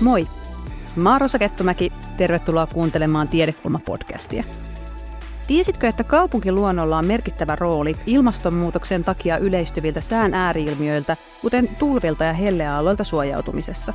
Moi! Mä oon Rosa Kettumäki, tervetuloa kuuntelemaan Tiedekulma-podcastia. Tiesitkö, että kaupunkiluonnolla on merkittävä rooli ilmastonmuutoksen takia yleistyviltä sään ääriilmiöiltä, kuten tulvilta ja helleaalloilta suojautumisessa?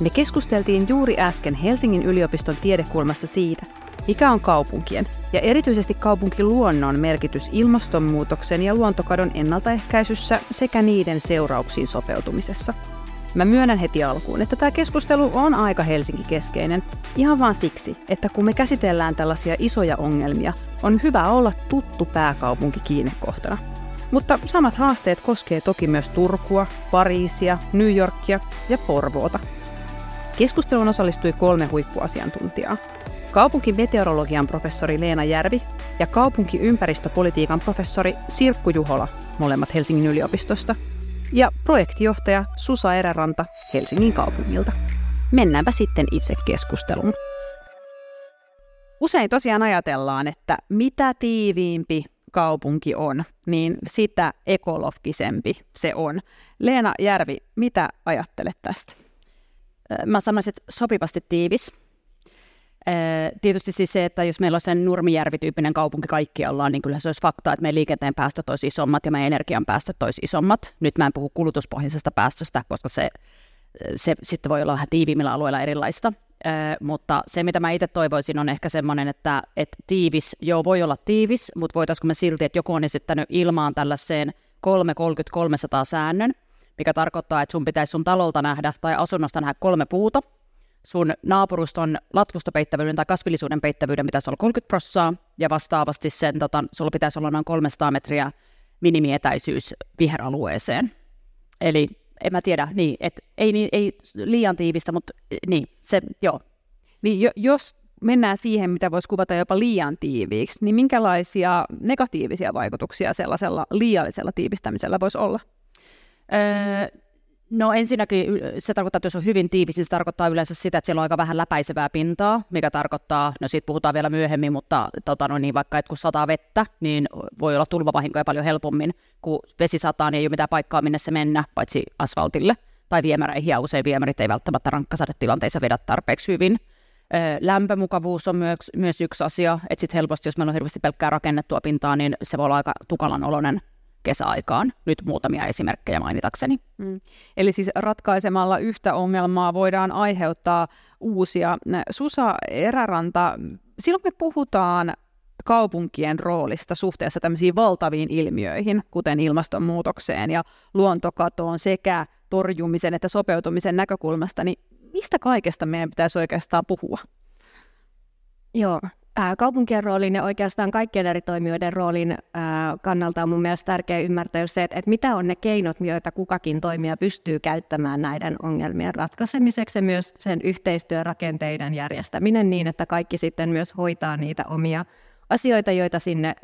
Me keskusteltiin juuri äsken Helsingin yliopiston tiedekulmassa siitä, mikä on kaupunkien ja erityisesti kaupunkiluonnon merkitys ilmastonmuutoksen ja luontokadon ennaltaehkäisyssä sekä niiden seurauksiin sopeutumisessa – Mä myönnän heti alkuun, että tämä keskustelu on aika Helsinki-keskeinen, ihan vaan siksi, että kun me käsitellään tällaisia isoja ongelmia, on hyvä olla tuttu pääkaupunki kiinnekohtana. Mutta samat haasteet koskee toki myös Turkua, Pariisia, New Yorkia ja Porvoota. Keskusteluun osallistui kolme huippuasiantuntijaa. Kaupunkimeteorologian professori Leena Järvi ja kaupunkiympäristöpolitiikan professori Sirkku Juhola, molemmat Helsingin yliopistosta – ja projektijohtaja Susa Eräranta Helsingin kaupungilta. Mennäänpä sitten itse keskusteluun. Usein tosiaan ajatellaan, että mitä tiiviimpi kaupunki on, niin sitä ekologisempi se on. Leena Järvi, mitä ajattelet tästä? Mä sanoisin, että sopivasti tiivis. Tietysti siis se, että jos meillä on sen Nurmijärvi-tyyppinen kaupunki kaikkialla, niin kyllä se olisi fakta, että meidän liikenteen päästöt olisi isommat ja meidän energian päästöt olisi isommat. Nyt mä en puhu kulutuspohjaisesta päästöstä, koska se, se sitten voi olla vähän tiiviimmillä alueilla erilaista. mutta se, mitä mä itse toivoisin, on ehkä semmoinen, että, että tiivis, joo voi olla tiivis, mutta voitaisiinko me silti, että joku on esittänyt ilmaan tällaiseen 330-300 säännön, mikä tarkoittaa, että sun pitäisi sun talolta nähdä tai asunnosta nähdä kolme puuta, sun naapuruston latkustopeittävyyden tai kasvillisuuden peittävyyden pitäisi olla 30 prossaa, ja vastaavasti sen, tota, sulla pitäisi olla noin 300 metriä minimietäisyys viheralueeseen. Eli en mä tiedä, niin, et, ei, niin, ei liian tiivistä, mutta niin, se, joo. Niin jo, jos mennään siihen, mitä voisi kuvata jopa liian tiiviiksi, niin minkälaisia negatiivisia vaikutuksia sellaisella liiallisella tiivistämisellä voisi olla? Öö, No ensinnäkin se tarkoittaa, että jos on hyvin tiivis, niin se tarkoittaa yleensä sitä, että siellä on aika vähän läpäisevää pintaa, mikä tarkoittaa, no siitä puhutaan vielä myöhemmin, mutta tota, no niin, vaikka et kun sataa vettä, niin voi olla tulvavahinkoja paljon helpommin, kun vesi sataa, niin ei ole mitään paikkaa minne se mennä, paitsi asfaltille tai viemäreihin, ja usein viemärit ei välttämättä rankkasadetilanteissa vedä tarpeeksi hyvin. Lämpömukavuus on myös, myös yksi asia, että sitten helposti, jos meillä on hirveästi pelkkää rakennettua pintaa, niin se voi olla aika tukalan oloinen kesäaikaan. Nyt muutamia esimerkkejä mainitakseni. Mm. Eli siis ratkaisemalla yhtä ongelmaa voidaan aiheuttaa uusia. Susa Eräranta, silloin me puhutaan kaupunkien roolista suhteessa tämmöisiin valtaviin ilmiöihin, kuten ilmastonmuutokseen ja luontokatoon sekä torjumisen että sopeutumisen näkökulmasta, niin mistä kaikesta meidän pitäisi oikeastaan puhua? Joo, kaupunkien roolin ja oikeastaan kaikkien eri toimijoiden roolin kannalta on mun mielestä tärkeää ymmärtää se, että, että mitä on ne keinot, joita kukakin toimija pystyy käyttämään näiden ongelmien ratkaisemiseksi ja myös sen yhteistyörakenteiden järjestäminen niin, että kaikki sitten myös hoitaa niitä omia asioita, joita sinne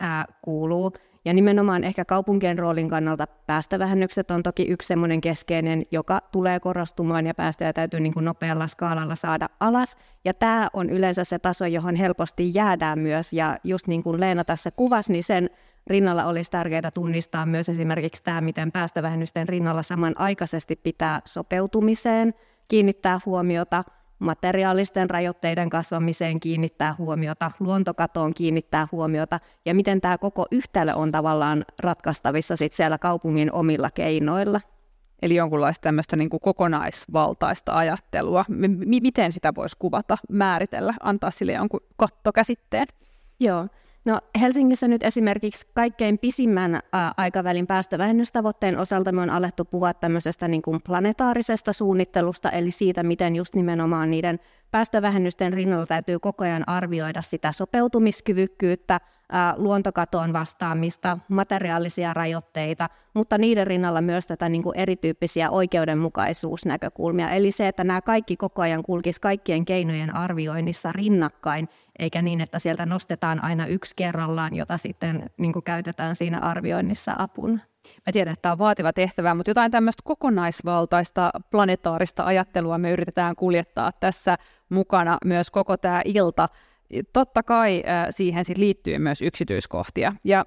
kuuluu. Ja nimenomaan ehkä kaupunkien roolin kannalta päästövähennykset on toki yksi semmoinen keskeinen, joka tulee korostumaan ja päästöjä täytyy niin kuin nopealla skaalalla saada alas. Ja tämä on yleensä se taso, johon helposti jäädään myös. Ja just niin kuin Leena tässä kuvasi, niin sen rinnalla olisi tärkeää tunnistaa myös esimerkiksi tämä, miten päästövähennysten rinnalla samanaikaisesti pitää sopeutumiseen kiinnittää huomiota – materiaalisten rajoitteiden kasvamiseen kiinnittää huomiota, luontokatoon kiinnittää huomiota ja miten tämä koko yhtälö on tavallaan ratkaistavissa sit siellä kaupungin omilla keinoilla. Eli jonkunlaista tämmöistä niin kuin kokonaisvaltaista ajattelua. M- miten sitä voisi kuvata, määritellä, antaa sille jonkun kattokäsitteen? Joo, No Helsingissä nyt esimerkiksi kaikkein pisimmän aikavälin päästövähennystavoitteen osalta me on alettu puhua tämmöisestä niin kuin planetaarisesta suunnittelusta, eli siitä, miten just nimenomaan niiden päästövähennysten rinnalla täytyy koko ajan arvioida sitä sopeutumiskyvykkyyttä, luontokatoon vastaamista, materiaalisia rajoitteita, mutta niiden rinnalla myös tätä niin kuin erityyppisiä oikeudenmukaisuusnäkökulmia. Eli se, että nämä kaikki koko ajan kulkisi kaikkien keinojen arvioinnissa rinnakkain, eikä niin, että sieltä nostetaan aina yksi kerrallaan, jota sitten niin kuin käytetään siinä arvioinnissa apuna. Mä tiedän, että tämä on vaativa tehtävä, mutta jotain tämmöistä kokonaisvaltaista planetaarista ajattelua me yritetään kuljettaa tässä mukana myös koko tämä ilta. Totta kai siihen sit liittyy myös yksityiskohtia. Ja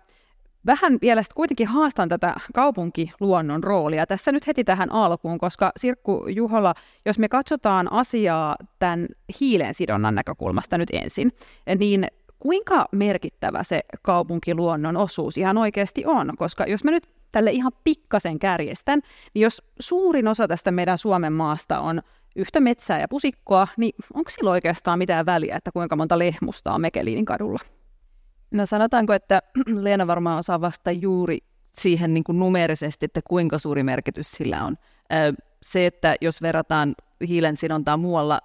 vähän vielä kuitenkin haastan tätä kaupunkiluonnon roolia tässä nyt heti tähän alkuun, koska Sirkku Juhola, jos me katsotaan asiaa tämän hiilen sidonnan näkökulmasta nyt ensin, niin kuinka merkittävä se kaupunkiluonnon osuus ihan oikeasti on? Koska jos mä nyt tälle ihan pikkasen kärjestän, niin jos suurin osa tästä meidän Suomen maasta on yhtä metsää ja pusikkoa, niin onko sillä oikeastaan mitään väliä, että kuinka monta lehmusta on Mekeliinin kadulla? No sanotaanko, että Leena varmaan osaa vastata juuri siihen niin kuin numerisesti, että kuinka suuri merkitys sillä on. Se, että jos verrataan hiilen sidontaa muualla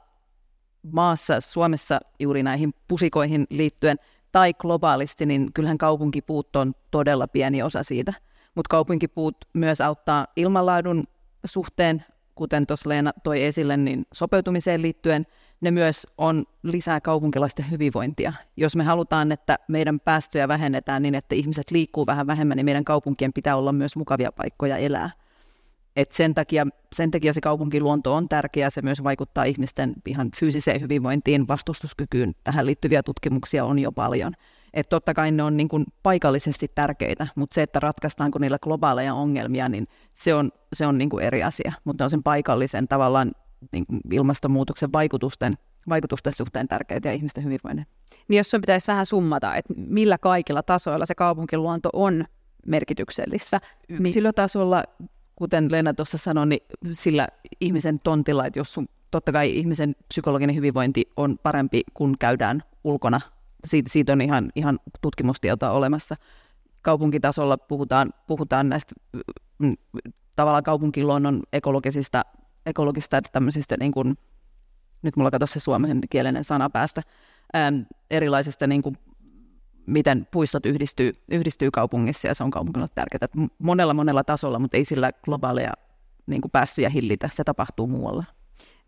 maassa, Suomessa juuri näihin pusikoihin liittyen, tai globaalisti, niin kyllähän kaupunkipuut on todella pieni osa siitä. Mutta kaupunkipuut myös auttaa ilmanlaadun suhteen, kuten tuossa Leena toi esille, niin sopeutumiseen liittyen – ne myös on lisää kaupunkilaisten hyvinvointia. Jos me halutaan, että meidän päästöjä vähennetään niin, että ihmiset liikkuu vähän vähemmän, niin meidän kaupunkien pitää olla myös mukavia paikkoja elää. Et sen, takia, sen takia se kaupunkiluonto on tärkeä, se myös vaikuttaa ihmisten ihan fyysiseen hyvinvointiin, vastustuskykyyn. Tähän liittyviä tutkimuksia on jo paljon. Et totta kai ne on niin kuin paikallisesti tärkeitä, mutta se, että ratkaistaanko niillä globaaleja ongelmia, niin se on, se on niin kuin eri asia. Mutta on sen paikallisen tavallaan niin ilmastonmuutoksen vaikutusten, vaikutusten suhteen tärkeitä ja ihmisten hyvinvoinnin. Niin jos sun pitäisi vähän summata, että millä kaikilla tasoilla se kaupunkiluonto on merkityksellistä? Yksilötasolla, kuten Leena tuossa sanoi, niin sillä ihmisen tontilla, että jos sun, totta kai ihmisen psykologinen hyvinvointi on parempi, kun käydään ulkona. Siitä, siitä on ihan, ihan tutkimustietoa olemassa. Kaupunkitasolla puhutaan, puhutaan näistä mm, tavallaan kaupunkiluonnon ekologisista ekologista että tämmöisistä, niin kuin, nyt mulla katsoi se suomen kielinen sana päästä, äm, erilaisista niin kuin, miten puistot yhdistyy, yhdistyy kaupungissa ja se on kaupungilla tärkeää. Monella monella tasolla, mutta ei sillä globaaleja niin kuin päästöjä hillitä, se tapahtuu muualla.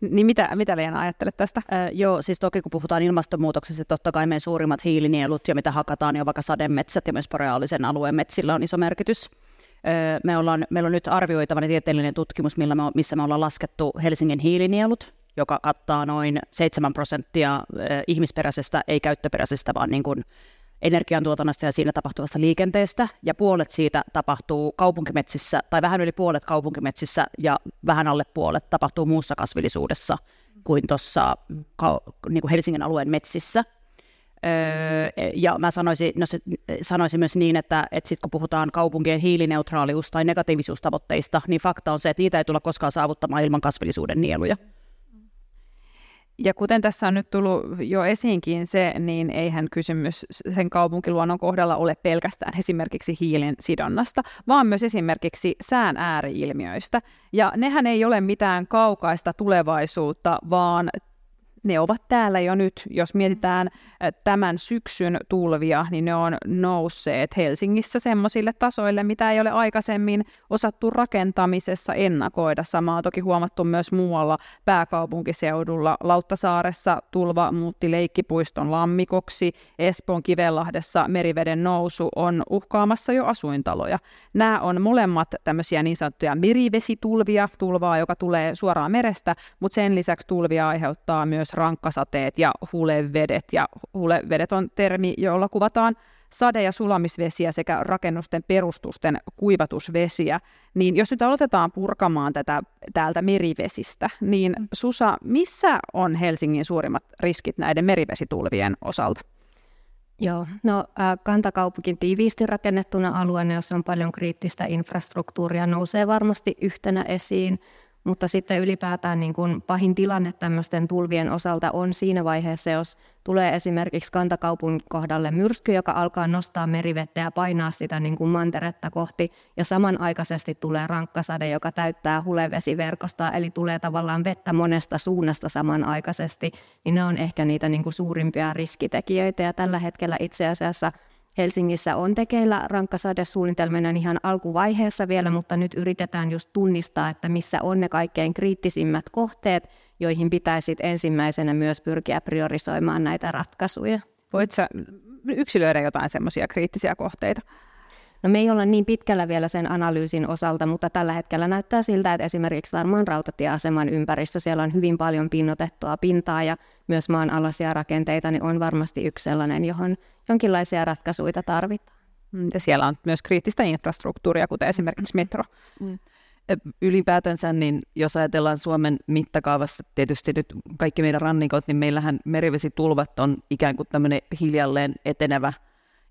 Niin mitä, mitä Leena ajattelet tästä? Äh, joo, siis toki kun puhutaan ilmastonmuutoksesta, totta kai meidän suurimmat hiilinielut ja mitä hakataan, niin on vaikka sademetsät ja myös boreaalisen alueen metsillä on iso merkitys. Me ollaan, meillä on nyt arvioitavana tieteellinen tutkimus, millä me, missä me ollaan laskettu Helsingin hiilinielut, joka kattaa noin 7 prosenttia ihmisperäisestä, ei käyttöperäisestä, vaan niin kuin energiantuotannosta ja siinä tapahtuvasta liikenteestä, ja puolet siitä tapahtuu kaupunkimetsissä, tai vähän yli puolet kaupunkimetsissä, ja vähän alle puolet tapahtuu muussa kasvillisuudessa kuin tuossa niin Helsingin alueen metsissä. Öö, ja mä sanoisin, no se, sanoisin myös niin, että, että sit kun puhutaan kaupunkien hiilineutraalius- tai negatiivisuustavoitteista, niin fakta on se, että niitä ei tulla koskaan saavuttamaan ilman kasvillisuuden nieluja. Ja kuten tässä on nyt tullut jo esiinkin se, niin eihän kysymys sen kaupunkiluonnon kohdalla ole pelkästään esimerkiksi hiilen sidonnasta, vaan myös esimerkiksi sään ääriilmiöistä. Ja nehän ei ole mitään kaukaista tulevaisuutta, vaan ne ovat täällä jo nyt. Jos mietitään tämän syksyn tulvia, niin ne on nousseet Helsingissä semmoisille tasoille, mitä ei ole aikaisemmin osattu rakentamisessa ennakoida. Sama on toki huomattu myös muualla pääkaupunkiseudulla. Lauttasaaressa tulva muutti leikkipuiston lammikoksi. Espoon Kivenlahdessa meriveden nousu on uhkaamassa jo asuintaloja. Nämä on molemmat tämmöisiä niin sanottuja merivesitulvia, tulvaa, joka tulee suoraan merestä, mutta sen lisäksi tulvia aiheuttaa myös rankkasateet ja hulevedet. Ja hulevedet on termi, jolla kuvataan sade- ja sulamisvesiä sekä rakennusten perustusten kuivatusvesiä. Niin jos nyt aloitetaan purkamaan tätä täältä merivesistä, niin Susa, missä on Helsingin suurimmat riskit näiden merivesitulvien osalta? Joo, no äh, kantakaupunkin tiiviisti rakennettuna alueena, jossa on paljon kriittistä infrastruktuuria, nousee varmasti yhtenä esiin. Mutta sitten ylipäätään niin kuin pahin tilanne tämmöisten tulvien osalta on siinä vaiheessa, jos tulee esimerkiksi kantakaupungin kohdalle myrsky, joka alkaa nostaa merivettä ja painaa sitä niin kuin manteretta kohti, ja samanaikaisesti tulee rankkasade, joka täyttää hulevesiverkostoa, eli tulee tavallaan vettä monesta suunnasta samanaikaisesti, niin ne on ehkä niitä niin kuin suurimpia riskitekijöitä, ja tällä hetkellä itse asiassa Helsingissä on tekeillä rankkasadesuunnitelmina ihan alkuvaiheessa vielä, mutta nyt yritetään just tunnistaa, että missä on ne kaikkein kriittisimmät kohteet, joihin pitäisi ensimmäisenä myös pyrkiä priorisoimaan näitä ratkaisuja. Voitko yksilöidä jotain semmoisia kriittisiä kohteita? No me ei olla niin pitkällä vielä sen analyysin osalta, mutta tällä hetkellä näyttää siltä, että esimerkiksi varmaan rautatieaseman ympäristö, siellä on hyvin paljon pinnotettua pintaa ja myös maanalaisia rakenteita, niin on varmasti yksi sellainen, johon jonkinlaisia ratkaisuja tarvitaan. Mm, ja siellä on myös kriittistä infrastruktuuria, kuten esimerkiksi metro. Mm. Ylipäätänsä, niin jos ajatellaan Suomen mittakaavassa, tietysti nyt kaikki meidän rannikot, niin meillähän merivesitulvat on ikään kuin tämmöinen hiljalleen etenevä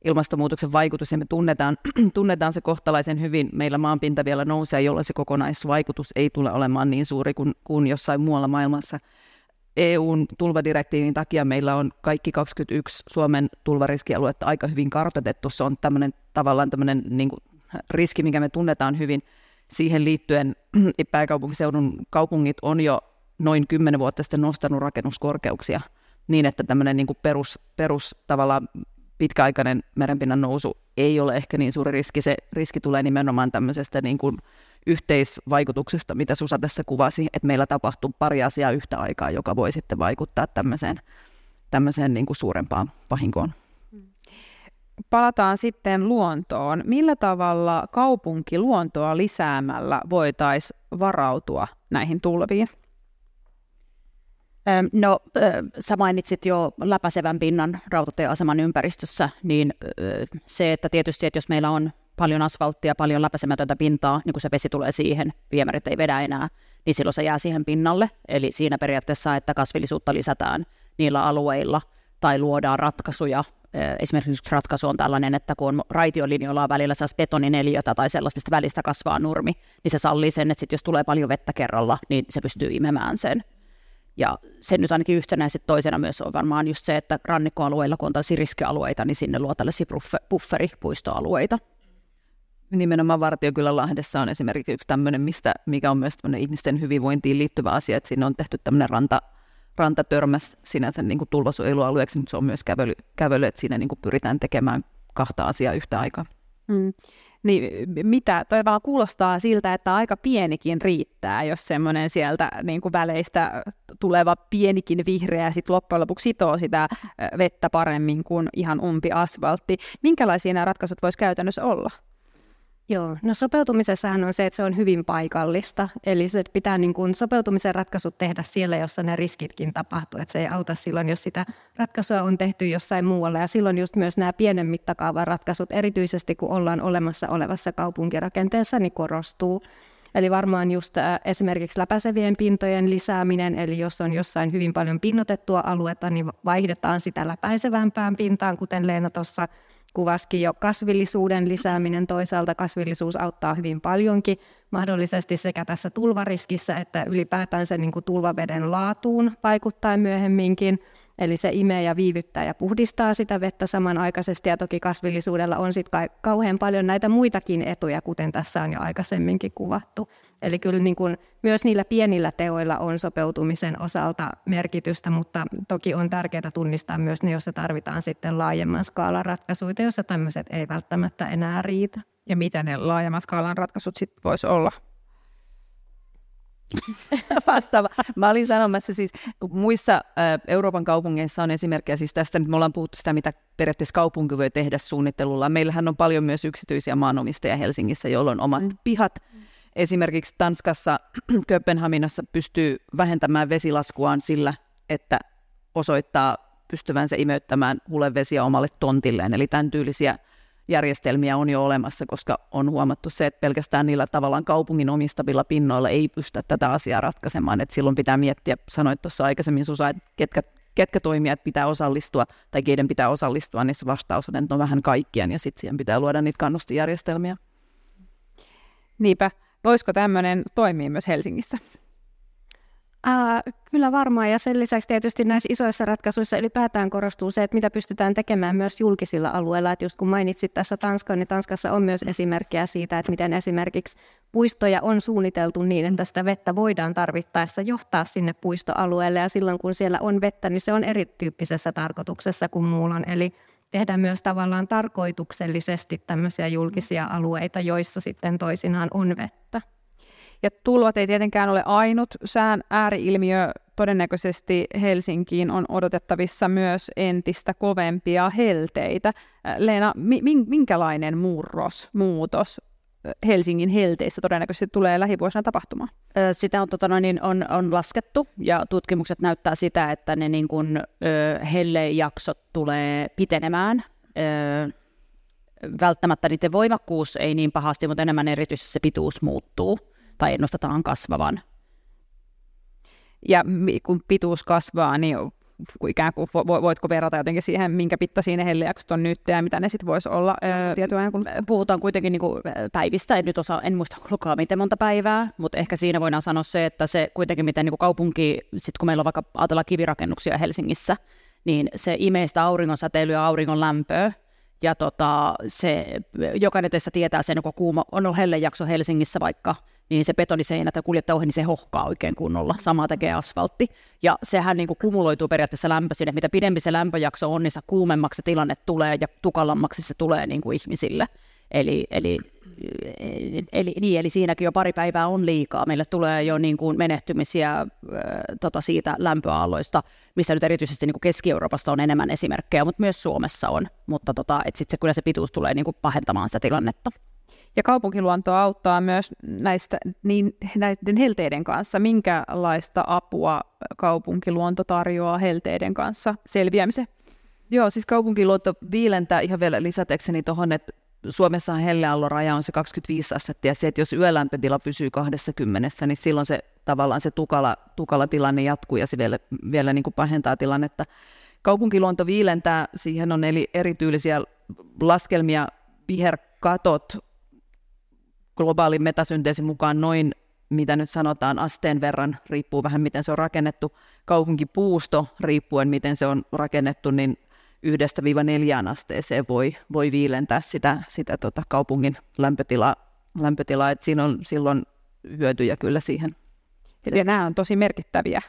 ilmastonmuutoksen vaikutus, ja me tunnetaan, tunnetaan se kohtalaisen hyvin. Meillä maanpinta vielä nousee, jolloin se kokonaisvaikutus ei tule olemaan niin suuri kuin, kuin jossain muualla maailmassa. EUn tulvadirektiivin takia meillä on kaikki 21 Suomen tulvariskialuetta aika hyvin kartoitettu. Se on tämmöinen tavallaan tämmöinen niin kuin riski, mikä me tunnetaan hyvin. Siihen liittyen pääkaupunkiseudun kaupungit on jo noin 10 vuotta sitten nostanut rakennuskorkeuksia niin, että tämmöinen niin kuin perus, perus tavallaan pitkäaikainen merenpinnan nousu ei ole ehkä niin suuri riski. Se riski tulee nimenomaan tämmöisestä niin kuin yhteisvaikutuksesta, mitä Susa tässä kuvasi, että meillä tapahtuu pari asiaa yhtä aikaa, joka voi sitten vaikuttaa tämmöiseen, tämmöiseen niin kuin suurempaan vahinkoon. Palataan sitten luontoon. Millä tavalla kaupunkiluontoa lisäämällä voitaisiin varautua näihin tulviin? No, sä mainitsit jo läpäisevän pinnan rautatieaseman ympäristössä, niin se, että tietysti, että jos meillä on paljon asfalttia, paljon läpäisemätöntä pintaa, niin kun se vesi tulee siihen, viemärit ei vedä enää, niin silloin se jää siihen pinnalle. Eli siinä periaatteessa, että kasvillisuutta lisätään niillä alueilla tai luodaan ratkaisuja. Esimerkiksi ratkaisu on tällainen, että kun raitiolinjoilla on välillä betonineliötä tai sellaista, mistä välistä kasvaa nurmi, niin se sallii sen, että sit jos tulee paljon vettä kerralla, niin se pystyy imemään sen. Ja se nyt ainakin yhtenä sitten toisena myös on varmaan just se, että rannikkoalueilla, kun on tällaisia riskialueita, niin sinne luo tällaisia bufferipuistoalueita. Nimenomaan Vartiokylän Lahdessa on esimerkiksi yksi tämmöinen, mistä, mikä on myös ihmisten hyvinvointiin liittyvä asia, että sinne on tehty tämmöinen ranta, rantatörmäs sinänsä niin kuin tulvasuojelualueeksi, mutta se on myös kävely, kävely että siinä niin kuin pyritään tekemään kahta asiaa yhtä aikaa. Mm. Niin mitä, tavallaan kuulostaa siltä, että aika pienikin riittää, jos semmoinen sieltä niin kuin väleistä tuleva pienikin vihreä sit loppujen lopuksi sitoo sitä vettä paremmin kuin ihan umpi asfaltti. Minkälaisia nämä ratkaisut voisi käytännössä olla? Joo, no sopeutumisessahan on se, että se on hyvin paikallista, eli se pitää niin kuin sopeutumisen ratkaisut tehdä siellä, jossa ne riskitkin tapahtuu, että se ei auta silloin, jos sitä ratkaisua on tehty jossain muualla, ja silloin just myös nämä pienen mittakaavan ratkaisut, erityisesti kun ollaan olemassa olevassa kaupunkirakenteessa, niin korostuu. Eli varmaan just esimerkiksi läpäisevien pintojen lisääminen, eli jos on jossain hyvin paljon pinnotettua aluetta, niin vaihdetaan sitä läpäisevämpään pintaan, kuten Leena tuossa kuvaskin jo kasvillisuuden lisääminen toisaalta. Kasvillisuus auttaa hyvin paljonkin mahdollisesti sekä tässä tulvariskissä että ylipäätään se niin kuin tulvaveden laatuun vaikuttaa myöhemminkin. Eli se imee ja viivyttää ja puhdistaa sitä vettä samanaikaisesti ja toki kasvillisuudella on sitten kauhean paljon näitä muitakin etuja, kuten tässä on jo aikaisemminkin kuvattu. Eli kyllä niin kuin myös niillä pienillä teoilla on sopeutumisen osalta merkitystä, mutta toki on tärkeää tunnistaa myös ne, joissa tarvitaan sitten laajemman skaalan ratkaisuja, joissa tämmöiset ei välttämättä enää riitä. Ja mitä ne laajemman skaalan ratkaisut sitten voisi olla? Vastaava. Mä olin sanomassa siis, muissa Euroopan kaupungeissa on esimerkkejä siis tästä, nyt me ollaan puhuttu sitä, mitä periaatteessa kaupunki voi tehdä suunnittelulla. Meillähän on paljon myös yksityisiä maanomistajia Helsingissä, joilla on omat mm. pihat. Esimerkiksi Tanskassa, Kööpenhaminassa pystyy vähentämään vesilaskuaan sillä, että osoittaa pystyvänsä imeyttämään hulevesiä omalle tontilleen. Eli tämän tyylisiä järjestelmiä on jo olemassa, koska on huomattu se, että pelkästään niillä tavallaan kaupungin omistavilla pinnoilla ei pystytä tätä asiaa ratkaisemaan. Et silloin pitää miettiä, sanoit tuossa aikaisemmin Susa, että ketkä, ketkä toimijat pitää osallistua tai keiden pitää osallistua, niin se vastaus on, että on vähän kaikkien ja sitten siihen pitää luoda niitä kannustijärjestelmiä. Niinpä. Voisiko tämmöinen toimia myös Helsingissä? Ää, kyllä varmaan, ja sen lisäksi tietysti näissä isoissa ratkaisuissa ylipäätään korostuu se, että mitä pystytään tekemään myös julkisilla alueilla. Että just kun mainitsit tässä Tanskan, niin Tanskassa on myös esimerkkejä siitä, että miten esimerkiksi puistoja on suunniteltu niin, että sitä vettä voidaan tarvittaessa johtaa sinne puistoalueelle, ja silloin kun siellä on vettä, niin se on erityyppisessä tarkoituksessa kuin muulla. Eli tehdään myös tavallaan tarkoituksellisesti tämmöisiä julkisia alueita, joissa sitten toisinaan on vettä. Ja tulvat ei tietenkään ole ainut sään ääriilmiö. Todennäköisesti Helsinkiin on odotettavissa myös entistä kovempia helteitä. Leena, minkälainen murros, muutos Helsingin helteissä todennäköisesti tulee lähivuosina tapahtumaan? Sitä on, tota, niin on, on laskettu ja tutkimukset näyttää sitä, että ne niin kuin, hellejaksot tulee pitenemään välttämättä niiden voimakkuus ei niin pahasti, mutta enemmän erityisesti se pituus muuttuu tai ennustetaan kasvavan. Ja kun pituus kasvaa, niin ikään kuin voitko verrata jotenkin siihen, minkä pittaisia ne hellejaksot on nyt ja mitä ne sitten voisi olla tietyn ajan, kun puhutaan kuitenkin niin kuin päivistä, en nyt osaa, en muista lukaa miten monta päivää, mutta ehkä siinä voidaan sanoa se, että se kuitenkin miten niin kuin kaupunki, sit kun meillä on vaikka ajatellaan kivirakennuksia Helsingissä, niin se imee sitä auringonsäteilyä ja auringon lämpöä, ja tota, se, jokainen teistä tietää sen, kun kuuma on hellejakso Helsingissä vaikka, niin se betoniseinä tai kuljettaa ohi, niin se hohkaa oikein kunnolla. Sama tekee asfaltti. Ja sehän niin kuin kumuloituu periaatteessa lämpö sinne. Mitä pidempi se lämpöjakso on, niin se kuumemmaksi se tilanne tulee ja tukalammaksi se tulee niin kuin ihmisille. Eli, eli, eli, niin, eli siinäkin jo pari päivää on liikaa. Meille tulee jo niin kuin menehtymisiä äh, tota siitä lämpöaalloista, missä nyt erityisesti niin kuin Keski-Euroopasta on enemmän esimerkkejä, mutta myös Suomessa on. Mutta tota, sitten se, kyllä se pituus tulee niin kuin pahentamaan sitä tilannetta. Ja kaupunkiluonto auttaa myös näistä, niin, näiden helteiden kanssa. Minkälaista apua kaupunkiluonto tarjoaa helteiden kanssa selviämiseen? Joo, siis kaupunkiluonto viilentää ihan vielä lisätekseni tuohon, että Suomessa helleallon raja on se 25 astetta, ja se, että jos yölämpötila pysyy 20, niin silloin se tavallaan se tukala, tukala tilanne jatkuu, ja se vielä, vielä niin kuin pahentaa tilannetta. Kaupunkiluonto viilentää, siihen on eli erityylisiä laskelmia, viherkatot globaalin metasynteesin mukaan noin, mitä nyt sanotaan, asteen verran, riippuu vähän miten se on rakennettu, kaupunkipuusto riippuen miten se on rakennettu, niin yhdestä viiva neljään asteeseen voi, voi viilentää sitä, sitä tota kaupungin lämpötilaa, lämpötilaa että siinä on silloin hyötyjä kyllä siihen ja nämä on tosi merkittäviä.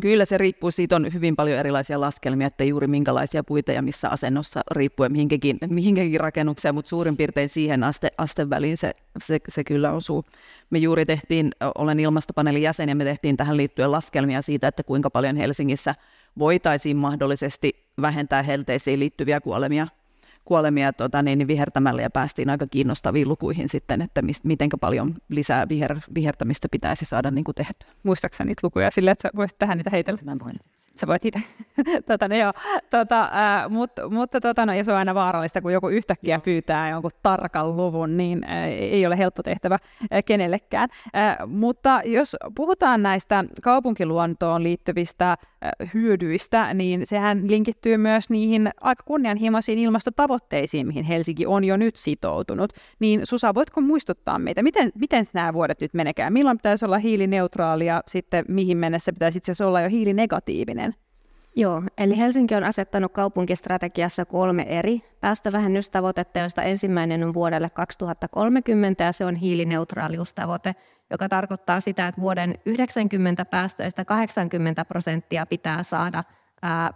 Kyllä se riippuu, siitä on hyvin paljon erilaisia laskelmia, että juuri minkälaisia puita ja missä asennossa riippuen mihinkäkin, mihinkäkin rakennukseen, mutta suurin piirtein siihen aste, asteväliin se, se, se kyllä osuu. Me juuri tehtiin, olen ilmastopaneelin jäsen ja me tehtiin tähän liittyen laskelmia siitä, että kuinka paljon Helsingissä voitaisiin mahdollisesti vähentää helteisiin liittyviä kuolemia kuolemia tota, niin, niin vihertämällä ja päästiin aika kiinnostaviin lukuihin sitten, että miten paljon lisää viher, vihertämistä pitäisi saada niin kuin tehtyä. Muistaakseni niitä lukuja sille, että voisit tähän niitä heitellä? Mä voin. Sä voit itse. tota, no, joo. Tota, äh, mutta mutta tota, no, ja se on aina vaarallista, kun joku yhtäkkiä pyytää jonkun tarkan luvun, niin äh, ei ole helppo tehtävä äh, kenellekään. Äh, mutta jos puhutaan näistä kaupunkiluontoon liittyvistä äh, hyödyistä, niin sehän linkittyy myös niihin aika kunnianhimoisiin ilmastotavoitteisiin, mihin Helsinki on jo nyt sitoutunut. Niin Susa, voitko muistuttaa meitä, miten, miten nämä vuodet nyt menekään? Milloin pitäisi olla hiilineutraali ja sitten mihin mennessä pitäisi itse asiassa olla jo hiilinegatiivinen? Joo, eli Helsinki on asettanut kaupunkistrategiassa kolme eri päästövähennystavoitetta, joista ensimmäinen on vuodelle 2030 ja se on hiilineutraaliustavoite, joka tarkoittaa sitä, että vuoden 90 päästöistä 80 prosenttia pitää saada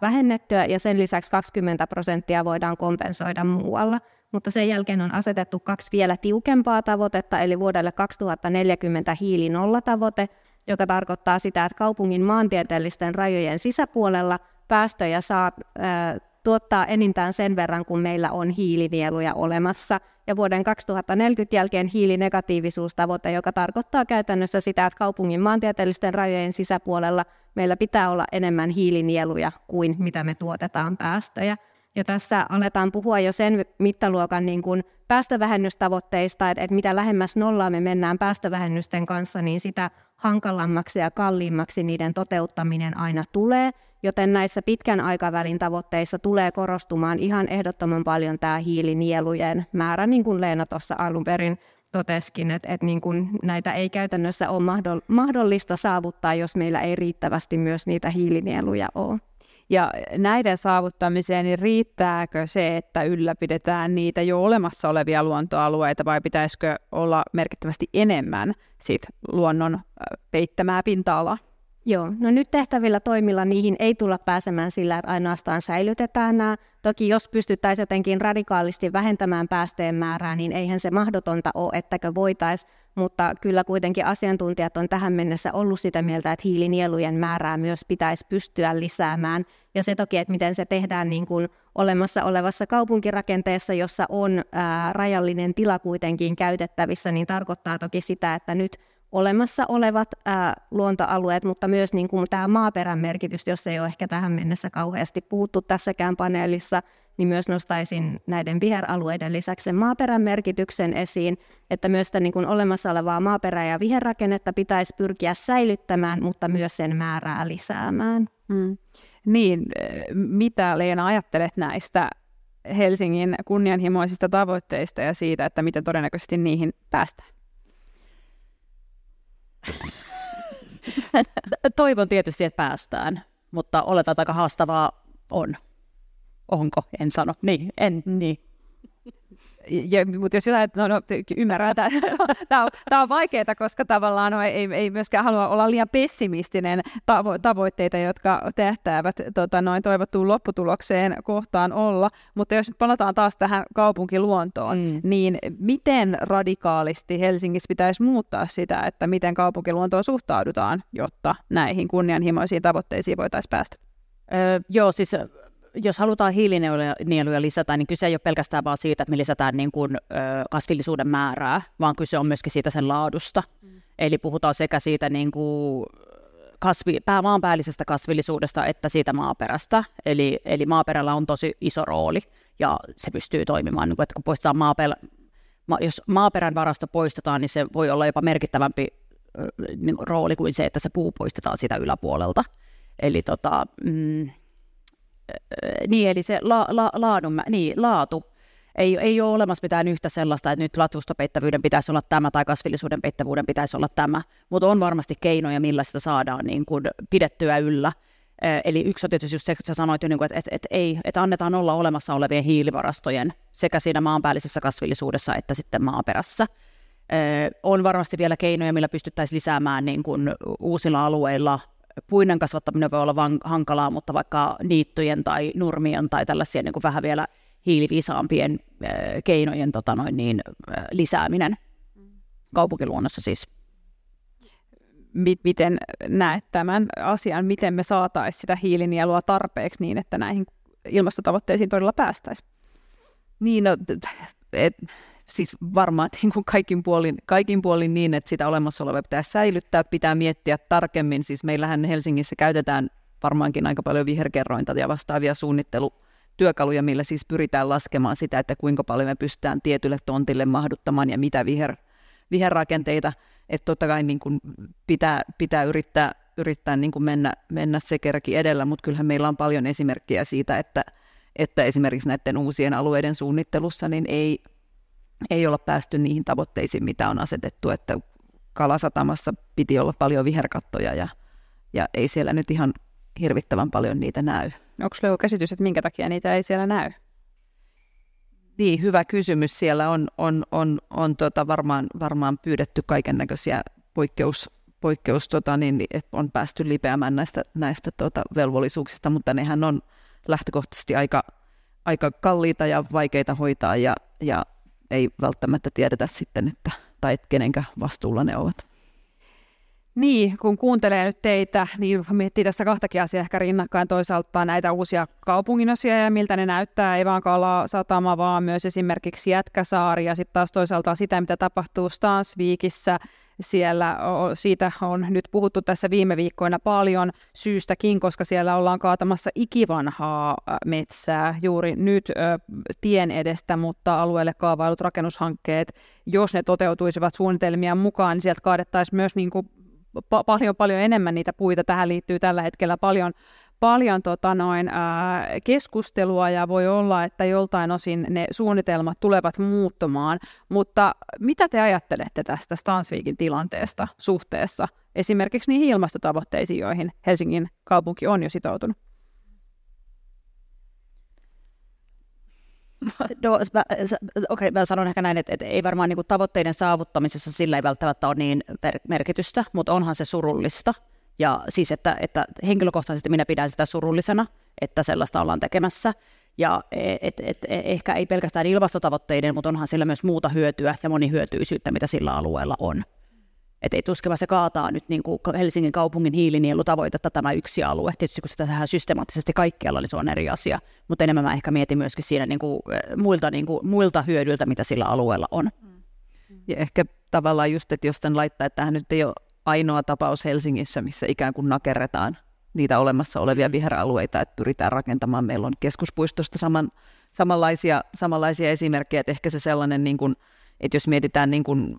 vähennettyä ja sen lisäksi 20 prosenttia voidaan kompensoida muualla. Mutta sen jälkeen on asetettu kaksi vielä tiukempaa tavoitetta, eli vuodelle 2040 hiilinollatavoite joka tarkoittaa sitä, että kaupungin maantieteellisten rajojen sisäpuolella päästöjä saa ää, tuottaa enintään sen verran, kun meillä on hiilinieluja olemassa. Ja vuoden 2040 jälkeen hiilinegatiivisuustavoite, joka tarkoittaa käytännössä sitä, että kaupungin maantieteellisten rajojen sisäpuolella meillä pitää olla enemmän hiilinieluja kuin mitä me tuotetaan päästöjä. Ja tässä aletaan puhua jo sen mittaluokan niin kuin päästövähennystavoitteista, että, että mitä lähemmäs nollaa me mennään päästövähennysten kanssa, niin sitä hankalammaksi ja kalliimmaksi niiden toteuttaminen aina tulee, joten näissä pitkän aikavälin tavoitteissa tulee korostumaan ihan ehdottoman paljon tämä hiilinielujen määrä, niin kuin Leena tuossa alun perin toteskin, että, että niin kuin näitä ei käytännössä ole mahdollista saavuttaa, jos meillä ei riittävästi myös niitä hiilinieluja ole. Ja näiden saavuttamiseen, niin riittääkö se, että ylläpidetään niitä jo olemassa olevia luontoalueita vai pitäisikö olla merkittävästi enemmän sit luonnon peittämää pinta-alaa? Joo, no nyt tehtävillä toimilla niihin ei tulla pääsemään sillä, että ainoastaan säilytetään nämä. Toki jos pystyttäisiin jotenkin radikaalisti vähentämään päästöjen määrää, niin eihän se mahdotonta ole, ettäkö voitaisiin mutta kyllä kuitenkin asiantuntijat on tähän mennessä ollut sitä mieltä, että hiilinielujen määrää myös pitäisi pystyä lisäämään. Ja se toki, että miten se tehdään niin kuin olemassa olevassa kaupunkirakenteessa, jossa on ää, rajallinen tila kuitenkin käytettävissä, niin tarkoittaa toki sitä, että nyt olemassa olevat ää, luontoalueet, mutta myös niin kuin tämä maaperän merkitys, jos ei ole ehkä tähän mennessä kauheasti puhuttu tässäkään paneelissa, niin myös nostaisin näiden viheralueiden lisäksi sen maaperän merkityksen esiin, että myös sitä niin kuin olemassa olevaa maaperää ja viherrakennetta pitäisi pyrkiä säilyttämään, mutta myös sen määrää lisäämään. Mm. Niin, mitä Leena ajattelet näistä Helsingin kunnianhimoisista tavoitteista ja siitä, että miten todennäköisesti niihin päästään? Toivon tietysti, että päästään, mutta oletaan, että aika haastavaa on. Onko? En sano. Niin, en, niin ja, mutta jos jotain, no, no ymmärrän, että tämä on, tämä on vaikeaa, koska tavallaan no, ei, ei myöskään halua olla liian pessimistinen tavo- tavoitteita, jotka tähtäävät tota, noin toivottuun lopputulokseen kohtaan olla. Mutta jos nyt palataan taas tähän kaupunkiluontoon, mm. niin miten radikaalisti Helsingissä pitäisi muuttaa sitä, että miten kaupunkiluontoon suhtaudutaan, jotta näihin kunnianhimoisiin tavoitteisiin voitaisiin päästä? Öö, joo, siis jos halutaan hiilinieluja lisätä, niin kyse ei ole pelkästään vaan siitä, että me lisätään niin kuin, ö, kasvillisuuden määrää, vaan kyse on myöskin siitä sen laadusta. Mm. Eli puhutaan sekä siitä niin kuin kasvi, pää, maanpäällisestä kasvillisuudesta että siitä maaperästä. Eli, eli maaperällä on tosi iso rooli ja se pystyy toimimaan. Niin kuin, että kun poistetaan maaperä, ma, jos maaperän varasta poistetaan, niin se voi olla jopa merkittävämpi ö, niin rooli kuin se, että se puu poistetaan sitä yläpuolelta. Eli tota, mm, niin, eli se la, la, laadun, niin, laatu, ei, ei ole olemassa mitään yhtä sellaista, että nyt latustopeittävyyden pitäisi olla tämä tai kasvillisuuden peittävyyden pitäisi olla tämä, mutta on varmasti keinoja, millä sitä saadaan niin kuin pidettyä yllä. Eli yksi on tietysti just se, että sä sanoit niin että, että, että, ei, että annetaan olla olemassa olevien hiilivarastojen sekä siinä maanpäällisessä kasvillisuudessa että sitten maaperässä. On varmasti vielä keinoja, millä pystyttäisiin lisäämään niin kuin uusilla alueilla puinen kasvattaminen voi olla vaan hankalaa, mutta vaikka niittyjen tai nurmien tai tällaisia niin kuin vähän vielä hiiliviisaampien äh, keinojen tota noin, niin, äh, lisääminen kaupunkiluonnossa siis. Miten näet tämän asian, miten me saataisiin sitä hiilinielua tarpeeksi niin, että näihin ilmastotavoitteisiin todella päästäisiin? Niin, no, et, siis varmaan niin kuin kaikin, puolin, kaikin puolin niin, että sitä olemassa olevaa pitää säilyttää, pitää miettiä tarkemmin. Siis meillähän Helsingissä käytetään varmaankin aika paljon viherkerrointa ja vastaavia suunnittelutyökaluja, millä siis pyritään laskemaan sitä, että kuinka paljon me pystytään tietylle tontille mahduttamaan ja mitä viher, viherrakenteita. Että totta kai niin kuin pitää, pitää yrittää, yrittää niin kuin mennä, mennä se kerki edellä, mutta kyllähän meillä on paljon esimerkkejä siitä, että, että esimerkiksi näiden uusien alueiden suunnittelussa niin ei, ei olla päästy niihin tavoitteisiin, mitä on asetettu, että Kalasatamassa piti olla paljon viherkattoja ja, ja ei siellä nyt ihan hirvittävän paljon niitä näy. Onko sinulla käsitys, että minkä takia niitä ei siellä näy? Niin, hyvä kysymys. Siellä on, on, on, on tota varmaan, varmaan pyydetty kaiken näköisiä poikkeus, poikkeus tota, niin, että on päästy lipeämään näistä, näistä tota, velvollisuuksista, mutta nehän on lähtökohtaisesti aika, aika kalliita ja vaikeita hoitaa ja, ja ei välttämättä tiedetä sitten, että, tai että kenenkä vastuulla ne ovat. Niin, kun kuuntelee nyt teitä, niin miettii tässä kahtakin asiaa ehkä rinnakkain. Toisaalta näitä uusia kaupunginosia ja miltä ne näyttää, ei vaan Kala satama, vaan myös esimerkiksi Jätkäsaari ja sitten taas toisaalta sitä, mitä tapahtuu Stansviikissä siellä siitä on nyt puhuttu tässä viime viikkoina paljon syystäkin, koska siellä ollaan kaatamassa ikivanhaa metsää juuri nyt tien edestä, mutta alueelle kaavailut rakennushankkeet, jos ne toteutuisivat suunnitelmien mukaan, niin sieltä kaadettaisiin myös niin kuin pa- paljon paljon enemmän niitä puita. Tähän liittyy tällä hetkellä paljon paljon tota noin, ää, keskustelua ja voi olla, että joltain osin ne suunnitelmat tulevat muuttumaan, mutta mitä te ajattelette tästä Stansviikin tilanteesta suhteessa esimerkiksi niihin ilmastotavoitteisiin, joihin Helsingin kaupunki on jo sitoutunut? No, mä, okay, mä sanon ehkä näin, että, että ei varmaan niin kuin tavoitteiden saavuttamisessa sillä ei välttämättä ole niin merkitystä, mutta onhan se surullista, ja siis, että, että henkilökohtaisesti minä pidän sitä surullisena, että sellaista ollaan tekemässä. Ja et, et, et, ehkä ei pelkästään ilmastotavoitteiden, mutta onhan sillä myös muuta hyötyä ja monihyötyisyyttä, mitä sillä alueella on. Et ei tuskeva se kaataa nyt niin kuin Helsingin kaupungin hiilinielutavoitetta tämä yksi alue. Tietysti kun sitä tehdään systemaattisesti kaikkialla, niin se on eri asia. Mutta enemmän mä ehkä mietin myöskin siinä niin kuin, muilta, niin kuin, muilta hyödyiltä, mitä sillä alueella on. Ja ehkä tavallaan just, että jos tämän laittaa, että tähän nyt ei ole ainoa tapaus Helsingissä, missä ikään kuin nakerretaan niitä olemassa olevia viheralueita, että pyritään rakentamaan. Meillä on keskuspuistosta saman, samanlaisia, samanlaisia esimerkkejä, että ehkä se sellainen, niin kuin, että jos mietitään niin kuin,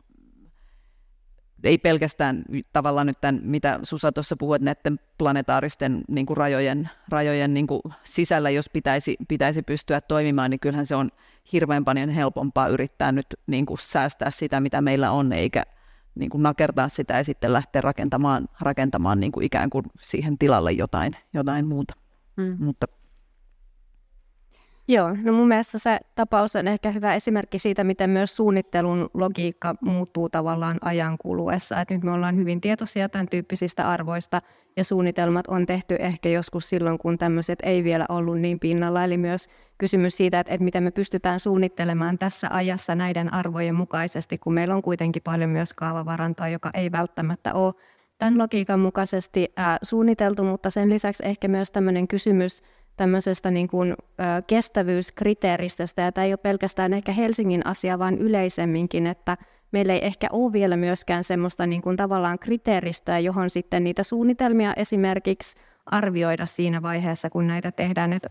ei pelkästään tavallaan nyt tämän, mitä Susa tuossa puhuit, näiden planetaaristen niin kuin rajojen, rajojen niin kuin sisällä, jos pitäisi, pitäisi pystyä toimimaan, niin kyllähän se on hirveän paljon helpompaa yrittää nyt niin kuin säästää sitä, mitä meillä on, eikä niin kuin nakertaa sitä ja sitten lähteä rakentamaan, rakentamaan niin kuin ikään kuin siihen tilalle jotain, jotain muuta. Mm. Mutta Joo, no mun mielestä se tapaus on ehkä hyvä esimerkki siitä, miten myös suunnittelun logiikka muuttuu tavallaan ajan kuluessa. Et nyt me ollaan hyvin tietoisia tämän tyyppisistä arvoista ja suunnitelmat on tehty ehkä joskus silloin, kun tämmöiset ei vielä ollut niin pinnalla. Eli myös kysymys siitä, että, että miten me pystytään suunnittelemaan tässä ajassa näiden arvojen mukaisesti, kun meillä on kuitenkin paljon myös kaavavarantoa, joka ei välttämättä ole tämän logiikan mukaisesti ää, suunniteltu, mutta sen lisäksi ehkä myös tämmöinen kysymys tämmöisestä niin kuin, ä, kestävyyskriteeristöstä, ja tämä ei ole pelkästään ehkä Helsingin asia, vaan yleisemminkin, että meillä ei ehkä ole vielä myöskään semmoista niin kuin tavallaan kriteeristöä, johon sitten niitä suunnitelmia esimerkiksi arvioida siinä vaiheessa, kun näitä tehdään. Et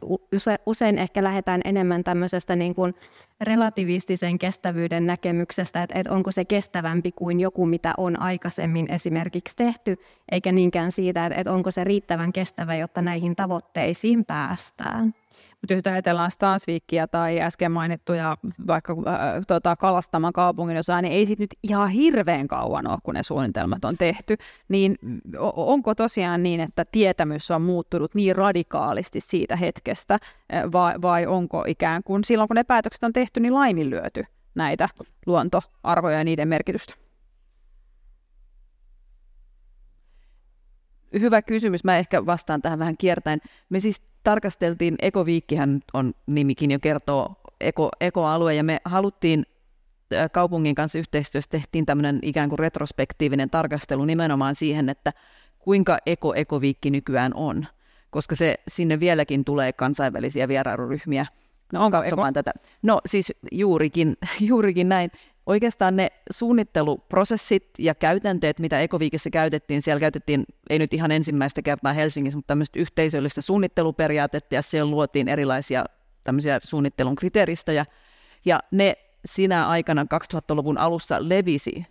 usein ehkä lähdetään enemmän tämmöisestä niin kuin relativistisen kestävyyden näkemyksestä, että, että onko se kestävämpi kuin joku, mitä on aikaisemmin esimerkiksi tehty, eikä niinkään siitä, että, että onko se riittävän kestävä, jotta näihin tavoitteisiin päästään. Mutta jos ajatellaan Stansviikkiä tai äsken mainittuja vaikka äh, tota, kalastaman kaupungin osaa, niin ei sitten nyt ihan hirveän kauan ole, kun ne suunnitelmat on tehty. Niin onko tosiaan niin, että tietämys on muuttunut niin radikaalisti siitä hetkestä, vai, vai onko ikään kuin silloin, kun ne päätökset on tehty, niin laiminlyöty näitä luontoarvoja ja niiden merkitystä? Hyvä kysymys. Mä ehkä vastaan tähän vähän kiertäen. Me siis tarkasteltiin, Ekoviikkihän on nimikin jo kertoo eko, ekoalue, ja me haluttiin kaupungin kanssa yhteistyössä tehtiin tämmöinen ikään kuin retrospektiivinen tarkastelu nimenomaan siihen, että kuinka eko-ekoviikki nykyään on, koska se sinne vieläkin tulee kansainvälisiä vierailuryhmiä. No onko eko? Tätä. No siis juurikin, juurikin näin oikeastaan ne suunnitteluprosessit ja käytänteet, mitä Ekoviikissa käytettiin, siellä käytettiin, ei nyt ihan ensimmäistä kertaa Helsingissä, mutta tämmöistä yhteisöllistä suunnitteluperiaatetta, ja siellä luotiin erilaisia tämmöisiä suunnittelun kriteeristöjä, ja ne sinä aikana 2000-luvun alussa levisi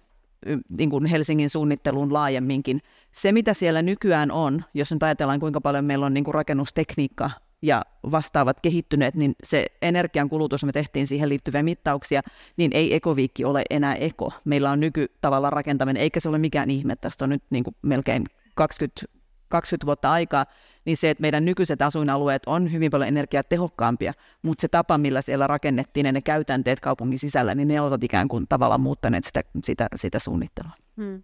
niin kuin Helsingin suunnitteluun laajemminkin. Se, mitä siellä nykyään on, jos nyt ajatellaan, kuinka paljon meillä on niin kuin rakennustekniikka ja vastaavat kehittyneet, niin se energian kulutus, me tehtiin siihen liittyviä mittauksia, niin ei ekoviikki ole enää eko. Meillä on nykytavalla rakentaminen, eikä se ole mikään ihme, tästä on nyt niin kuin melkein 20, 20 vuotta aikaa, niin se, että meidän nykyiset asuinalueet on hyvin paljon energiatehokkaampia, mutta se tapa, millä siellä rakennettiin ja ne käytänteet kaupungin sisällä, niin ne ovat ikään kuin tavallaan muuttaneet sitä, sitä, sitä suunnittelua. Hmm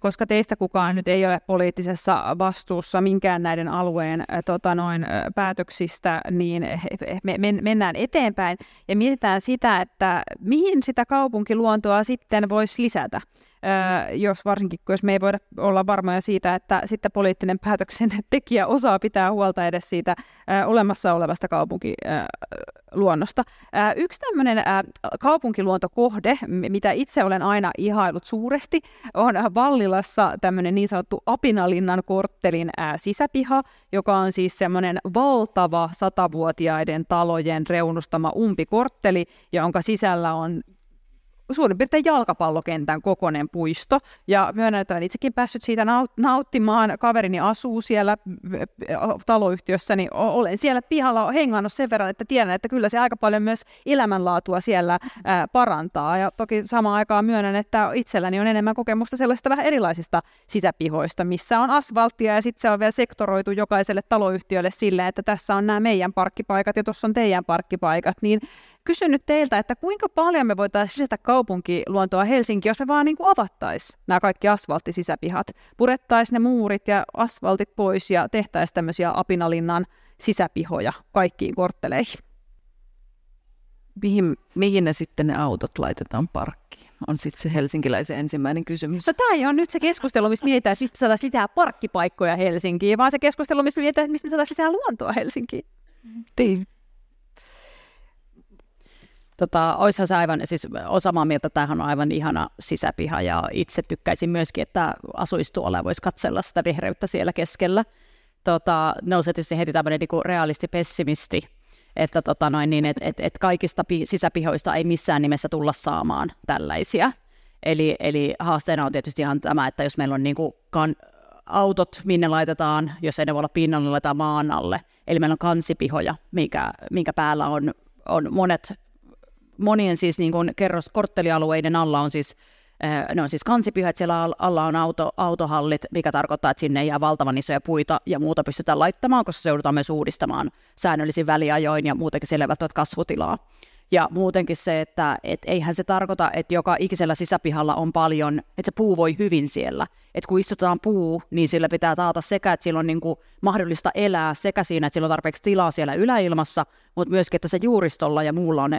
koska teistä kukaan nyt ei ole poliittisessa vastuussa minkään näiden alueen tota noin, päätöksistä, niin me, me, mennään eteenpäin ja mietitään sitä, että mihin sitä kaupunkiluontoa sitten voisi lisätä jos varsinkin jos me ei voida olla varmoja siitä, että sitten poliittinen päätöksentekijä osaa pitää huolta edes siitä olemassa olevasta kaupunkiluonnosta. Yksi tämmöinen kaupunkiluontokohde, mitä itse olen aina ihailut suuresti, on Vallilassa tämmöinen niin sanottu Apinalinnan korttelin sisäpiha, joka on siis semmoinen valtava satavuotiaiden talojen reunustama umpikortteli, jonka sisällä on suurin piirtein jalkapallokentän kokonen puisto. Ja myönnän, että olen itsekin päässyt siitä nauttimaan. Kaverini asuu siellä taloyhtiössä, niin olen siellä pihalla hengannut sen verran, että tiedän, että kyllä se aika paljon myös elämänlaatua siellä parantaa. Ja toki samaan aikaan myönnän, että itselläni on enemmän kokemusta sellaisista vähän erilaisista sisäpihoista, missä on asfalttia ja sitten se on vielä sektoroitu jokaiselle taloyhtiölle sille, että tässä on nämä meidän parkkipaikat ja tuossa on teidän parkkipaikat. Niin kysyn nyt teiltä, että kuinka paljon me voitaisiin sisätä kaupunkiluontoa Helsinki, jos me vaan niin kuin avattaisiin nämä kaikki asfalttisisäpihat, purettaisiin ne muurit ja asfaltit pois ja tehtäisiin tämmöisiä Apinalinnan sisäpihoja kaikkiin kortteleihin. Mihin, mihin ne sitten ne autot laitetaan parkkiin? On sitten se helsinkiläisen ensimmäinen kysymys. No tämä ei ole nyt se keskustelu, missä mietitään, että mistä saataisiin lisää parkkipaikkoja Helsinkiin, vaan se keskustelu, missä mietitään, että mistä saataisiin lisää luontoa Helsinkiin. Niin, Tota, oishan se aivan, siis on samaa mieltä, että tämähän on aivan ihana sisäpiha ja itse tykkäisin myöskin, että asuisi tuolla ja voisi katsella sitä vihreyttä siellä keskellä. Tota, nousee tietysti heti tämmöinen niin realisti-pessimisti että tota noin, niin, et, et, et kaikista pi- sisäpihoista ei missään nimessä tulla saamaan tällaisia. Eli, eli haasteena on tietysti ihan tämä, että jos meillä on niin kuin kan, autot, minne laitetaan, jos ei ne voi olla pinnalla, laitetaan maan alle. Eli meillä on kansipihoja, mikä, minkä päällä on, on monet, monien siis niin kuin kerros, korttelialueiden alla on siis ne on siis kansipihat, siellä alla on auto, autohallit, mikä tarkoittaa, että sinne jää valtavan isoja puita ja muuta pystytään laittamaan, koska se joudutaan myös uudistamaan säännöllisin väliajoin ja muutenkin siellä ei välttämättä kasvutilaa. Ja muutenkin se, että et eihän se tarkoita, että joka ikisellä sisäpihalla on paljon, että se puu voi hyvin siellä. Että kun istutetaan puu, niin sillä pitää taata sekä, että sillä on niin kuin mahdollista elää sekä siinä, että sillä on tarpeeksi tilaa siellä yläilmassa, mutta myöskin, että se juuristolla ja muulla on,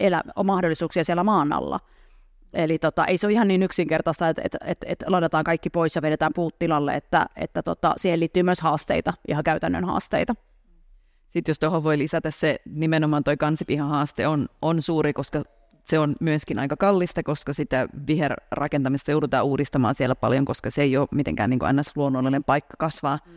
elä, on mahdollisuuksia siellä maan alla. Eli tota, ei se ole ihan niin yksinkertaista, että, että, että, että ladataan kaikki pois ja vedetään puut tilalle, että, että tota, siihen liittyy myös haasteita, ihan käytännön haasteita. Sitten jos tuohon voi lisätä se, nimenomaan toi kansipihan haaste on, on suuri, koska se on myöskin aika kallista, koska sitä viherrakentamista joudutaan uudistamaan siellä paljon, koska se ei ole mitenkään niin kuin ns-luonnollinen paikka kasvaa. Mm.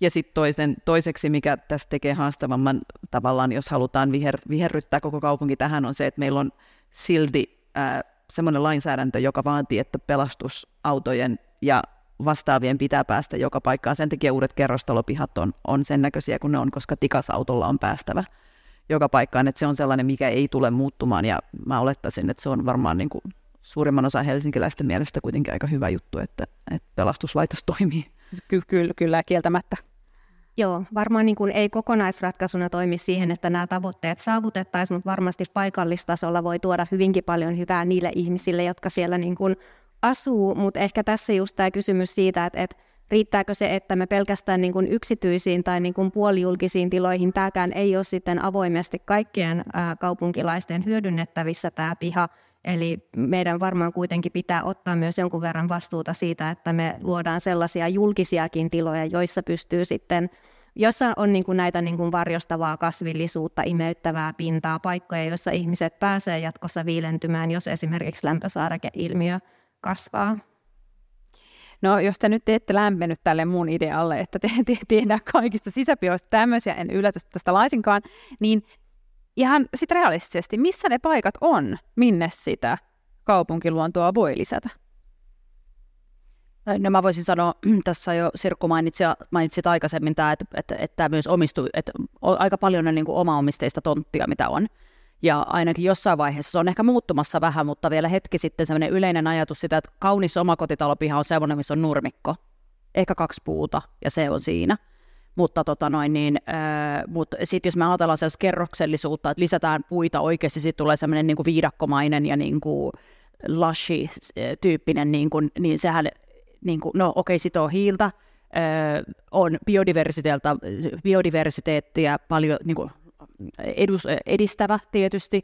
Ja sitten toiseksi, mikä tästä tekee haastavamman tavallaan, jos halutaan viher, viherryttää koko kaupunki tähän, on se, että meillä on silti äh, semmoinen lainsäädäntö, joka vaatii, että pelastusautojen ja vastaavien pitää päästä joka paikkaan. Sen takia uudet kerrostalopihat on, on sen näköisiä kuin ne on, koska tikasautolla on päästävä joka paikkaan. Että se on sellainen, mikä ei tule muuttumaan ja mä olettaisin, että se on varmaan niin kuin suurimman osa helsinkiläisten mielestä kuitenkin aika hyvä juttu, että, että pelastuslaitos toimii. Ky- kyllä, kyllä, kieltämättä. Joo, varmaan niin kuin ei kokonaisratkaisuna toimi siihen, että nämä tavoitteet saavutettaisiin, mutta varmasti paikallistasolla voi tuoda hyvinkin paljon hyvää niille ihmisille, jotka siellä niin kuin asuu, mutta ehkä tässä just tämä kysymys siitä, että, että riittääkö se, että me pelkästään niin kuin yksityisiin tai niin kuin puolijulkisiin tiloihin, tämäkään ei ole sitten avoimesti kaikkien ää, kaupunkilaisten hyödynnettävissä tämä piha, Eli meidän varmaan kuitenkin pitää ottaa myös jonkun verran vastuuta siitä, että me luodaan sellaisia julkisiakin tiloja, joissa pystyy sitten jossa on niin kuin näitä niin kuin varjostavaa kasvillisuutta, imeyttävää pintaa, paikkoja, joissa ihmiset pääsee jatkossa viilentymään, jos esimerkiksi lämpösaarekeilmiö kasvaa. No jos te nyt ette lämmennyt tälle mun idealle, että te, te tehdään kaikista sisäpihoista tämmöisiä, en ylläty tästä laisinkaan, niin ihan sitten realistisesti, missä ne paikat on, minne sitä kaupunkiluontoa voi lisätä? No mä voisin sanoa, tässä jo Sirkku mainitsi, mainitsit aikaisemmin tämä, että, että, että tämä myös omistuu, että on aika paljon on niin kuin omaomisteista tonttia, mitä on. Ja ainakin jossain vaiheessa se on ehkä muuttumassa vähän, mutta vielä hetki sitten sellainen yleinen ajatus sitä, että kaunis omakotitalopiha on sellainen, missä on nurmikko, ehkä kaksi puuta, ja se on siinä. Mutta tota noin, niin, äh, mut sitten jos me ajatellaan sellaista kerroksellisuutta, että lisätään puita oikeasti, sitten tulee sellainen niin kuin viidakkomainen ja niin kuin lushi-tyyppinen, niin, kuin, niin sehän, niin kuin, no okei, okay, sitoo hiiltä, on biodiversiteettiä paljon niin kuin, edus, edistävä tietysti,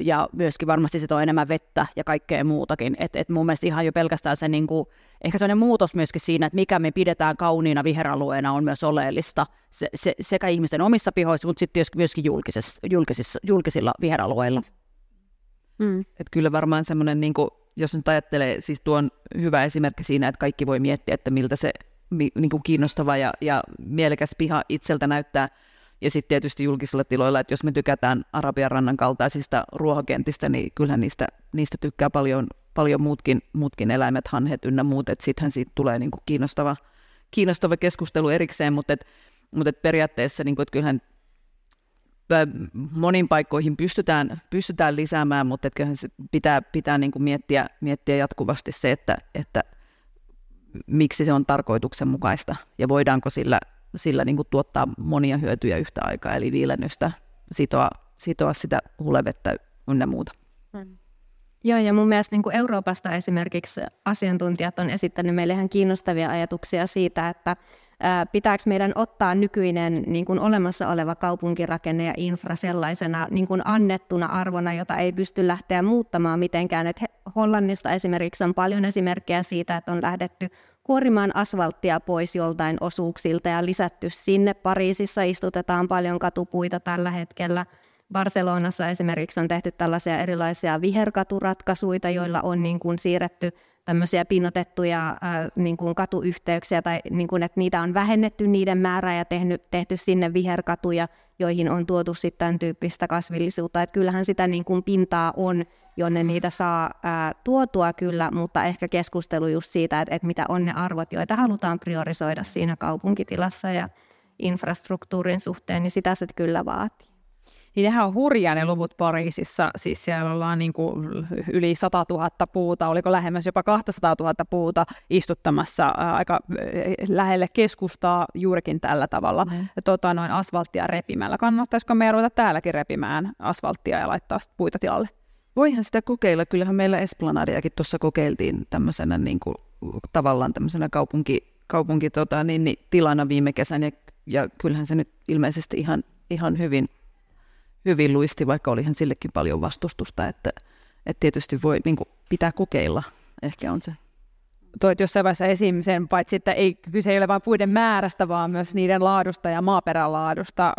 ja myöskin varmasti se on enemmän vettä ja kaikkea muutakin. Et, et mun mielestä ihan jo pelkästään se niin kuin, ehkä sellainen muutos myöskin siinä, että mikä me pidetään kauniina viheralueena on myös oleellista se, se, sekä ihmisten omissa pihoissa, mutta sitten myöskin julkisissa, julkisissa, julkisilla viheralueilla. Mm. Et kyllä varmaan semmoinen, niin kuin, jos nyt ajattelee, siis tuo on hyvä esimerkki siinä, että kaikki voi miettiä, että miltä se niin kuin kiinnostava ja, ja mielekäs piha itseltä näyttää, ja sitten tietysti julkisilla tiloilla, että jos me tykätään Arabian rannan kaltaisista ruohokentistä, niin kyllähän niistä, niistä tykkää paljon, paljon muutkin, muutkin eläimet, hanhet ynnä muut, että sittenhän siitä tulee niinku kiinnostava, kiinnostava keskustelu erikseen, mutta et, mutta et periaatteessa niinku, et kyllähän monin paikkoihin pystytään, pystytään lisäämään, mutta et kyllähän se pitää, pitää niinku miettiä, miettiä jatkuvasti se, että, että miksi se on tarkoituksenmukaista ja voidaanko sillä sillä niin kuin tuottaa monia hyötyjä yhtä aikaa, eli viilennystä, sitoa, sitoa sitä hulevettä ynnä muuta. Mm. Joo, ja mun mielestä niin kuin Euroopasta esimerkiksi asiantuntijat on esittänyt meille ihan kiinnostavia ajatuksia siitä, että pitääkö meidän ottaa nykyinen niin kuin olemassa oleva kaupunkirakenne ja infra sellaisena niin kuin annettuna arvona, jota ei pysty lähteä muuttamaan mitenkään. Et Hollannista esimerkiksi on paljon esimerkkejä siitä, että on lähdetty kuorimaan asfalttia pois joltain osuuksilta ja lisätty sinne. Pariisissa istutetaan paljon katupuita tällä hetkellä. Barcelonassa esimerkiksi on tehty tällaisia erilaisia viherkaturatkaisuja, joilla on niin kuin siirretty tämmöisiä pinotettuja äh, niin kuin katuyhteyksiä, tai niin kuin, että niitä on vähennetty niiden määrää ja tehnyt, tehty sinne viherkatuja, joihin on tuotu sitten tämän tyyppistä kasvillisuutta. Että kyllähän sitä niin kuin pintaa on, jonne niitä saa ää, tuotua kyllä, mutta ehkä keskustelu just siitä, että, että mitä on ne arvot, joita halutaan priorisoida siinä kaupunkitilassa ja infrastruktuurin suhteen, niin sitä se kyllä vaatii. Niin nehän on hurjaa ne luvut Pariisissa, siis siellä ollaan niin kuin yli 100 000 puuta, oliko lähemmäs jopa 200 000 puuta istuttamassa ää, aika lähelle keskustaa juurikin tällä tavalla, mm. tota, noin asfalttia repimällä. Kannattaisiko meidän ruveta täälläkin repimään asfalttia ja laittaa puita tilalle? Voihan sitä kokeilla. Kyllähän meillä Esplanadiakin tuossa kokeiltiin tämmöisenä niin kuin, tavallaan tämmöisenä kaupunki, kaupunki tota, niin, niin, tilana viime kesän ja, ja kyllähän se nyt ilmeisesti ihan, ihan hyvin hyvin luisti, vaikka olihan sillekin paljon vastustusta, että, että tietysti voi niin kuin, pitää kokeilla, ehkä on se. Toit jossain vaiheessa esim. sen, paitsi että ei, kyse ei ole vain puiden määrästä, vaan myös niiden laadusta ja maaperän laadusta.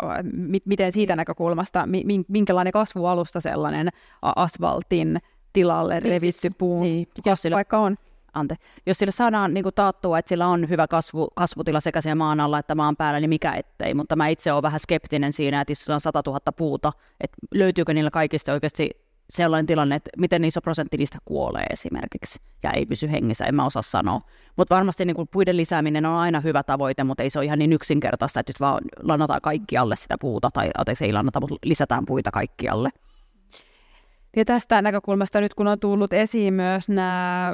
Miten siitä näkökulmasta, minkälainen kasvualusta sellainen asfaltin tilalle niin revitty siis- puun niin, vaikka on? ante. Jos sillä saadaan niin taattua, että sillä on hyvä kasvu, kasvutila sekä siellä maan alla että maan päällä, niin mikä ettei. Mutta mä itse olen vähän skeptinen siinä, että istutaan 100 000 puuta, että löytyykö niillä kaikista oikeasti sellainen tilanne, että miten iso prosentti niistä kuolee esimerkiksi ja ei pysy hengissä, en mä osaa sanoa. Mutta varmasti niin kuin puiden lisääminen on aina hyvä tavoite, mutta ei se ole ihan niin yksinkertaista, että nyt vaan lannataan kaikkialle sitä puuta, tai anteeksi ei lannata, mutta lisätään puita kaikkialle. Ja tästä näkökulmasta nyt kun on tullut esiin myös nämä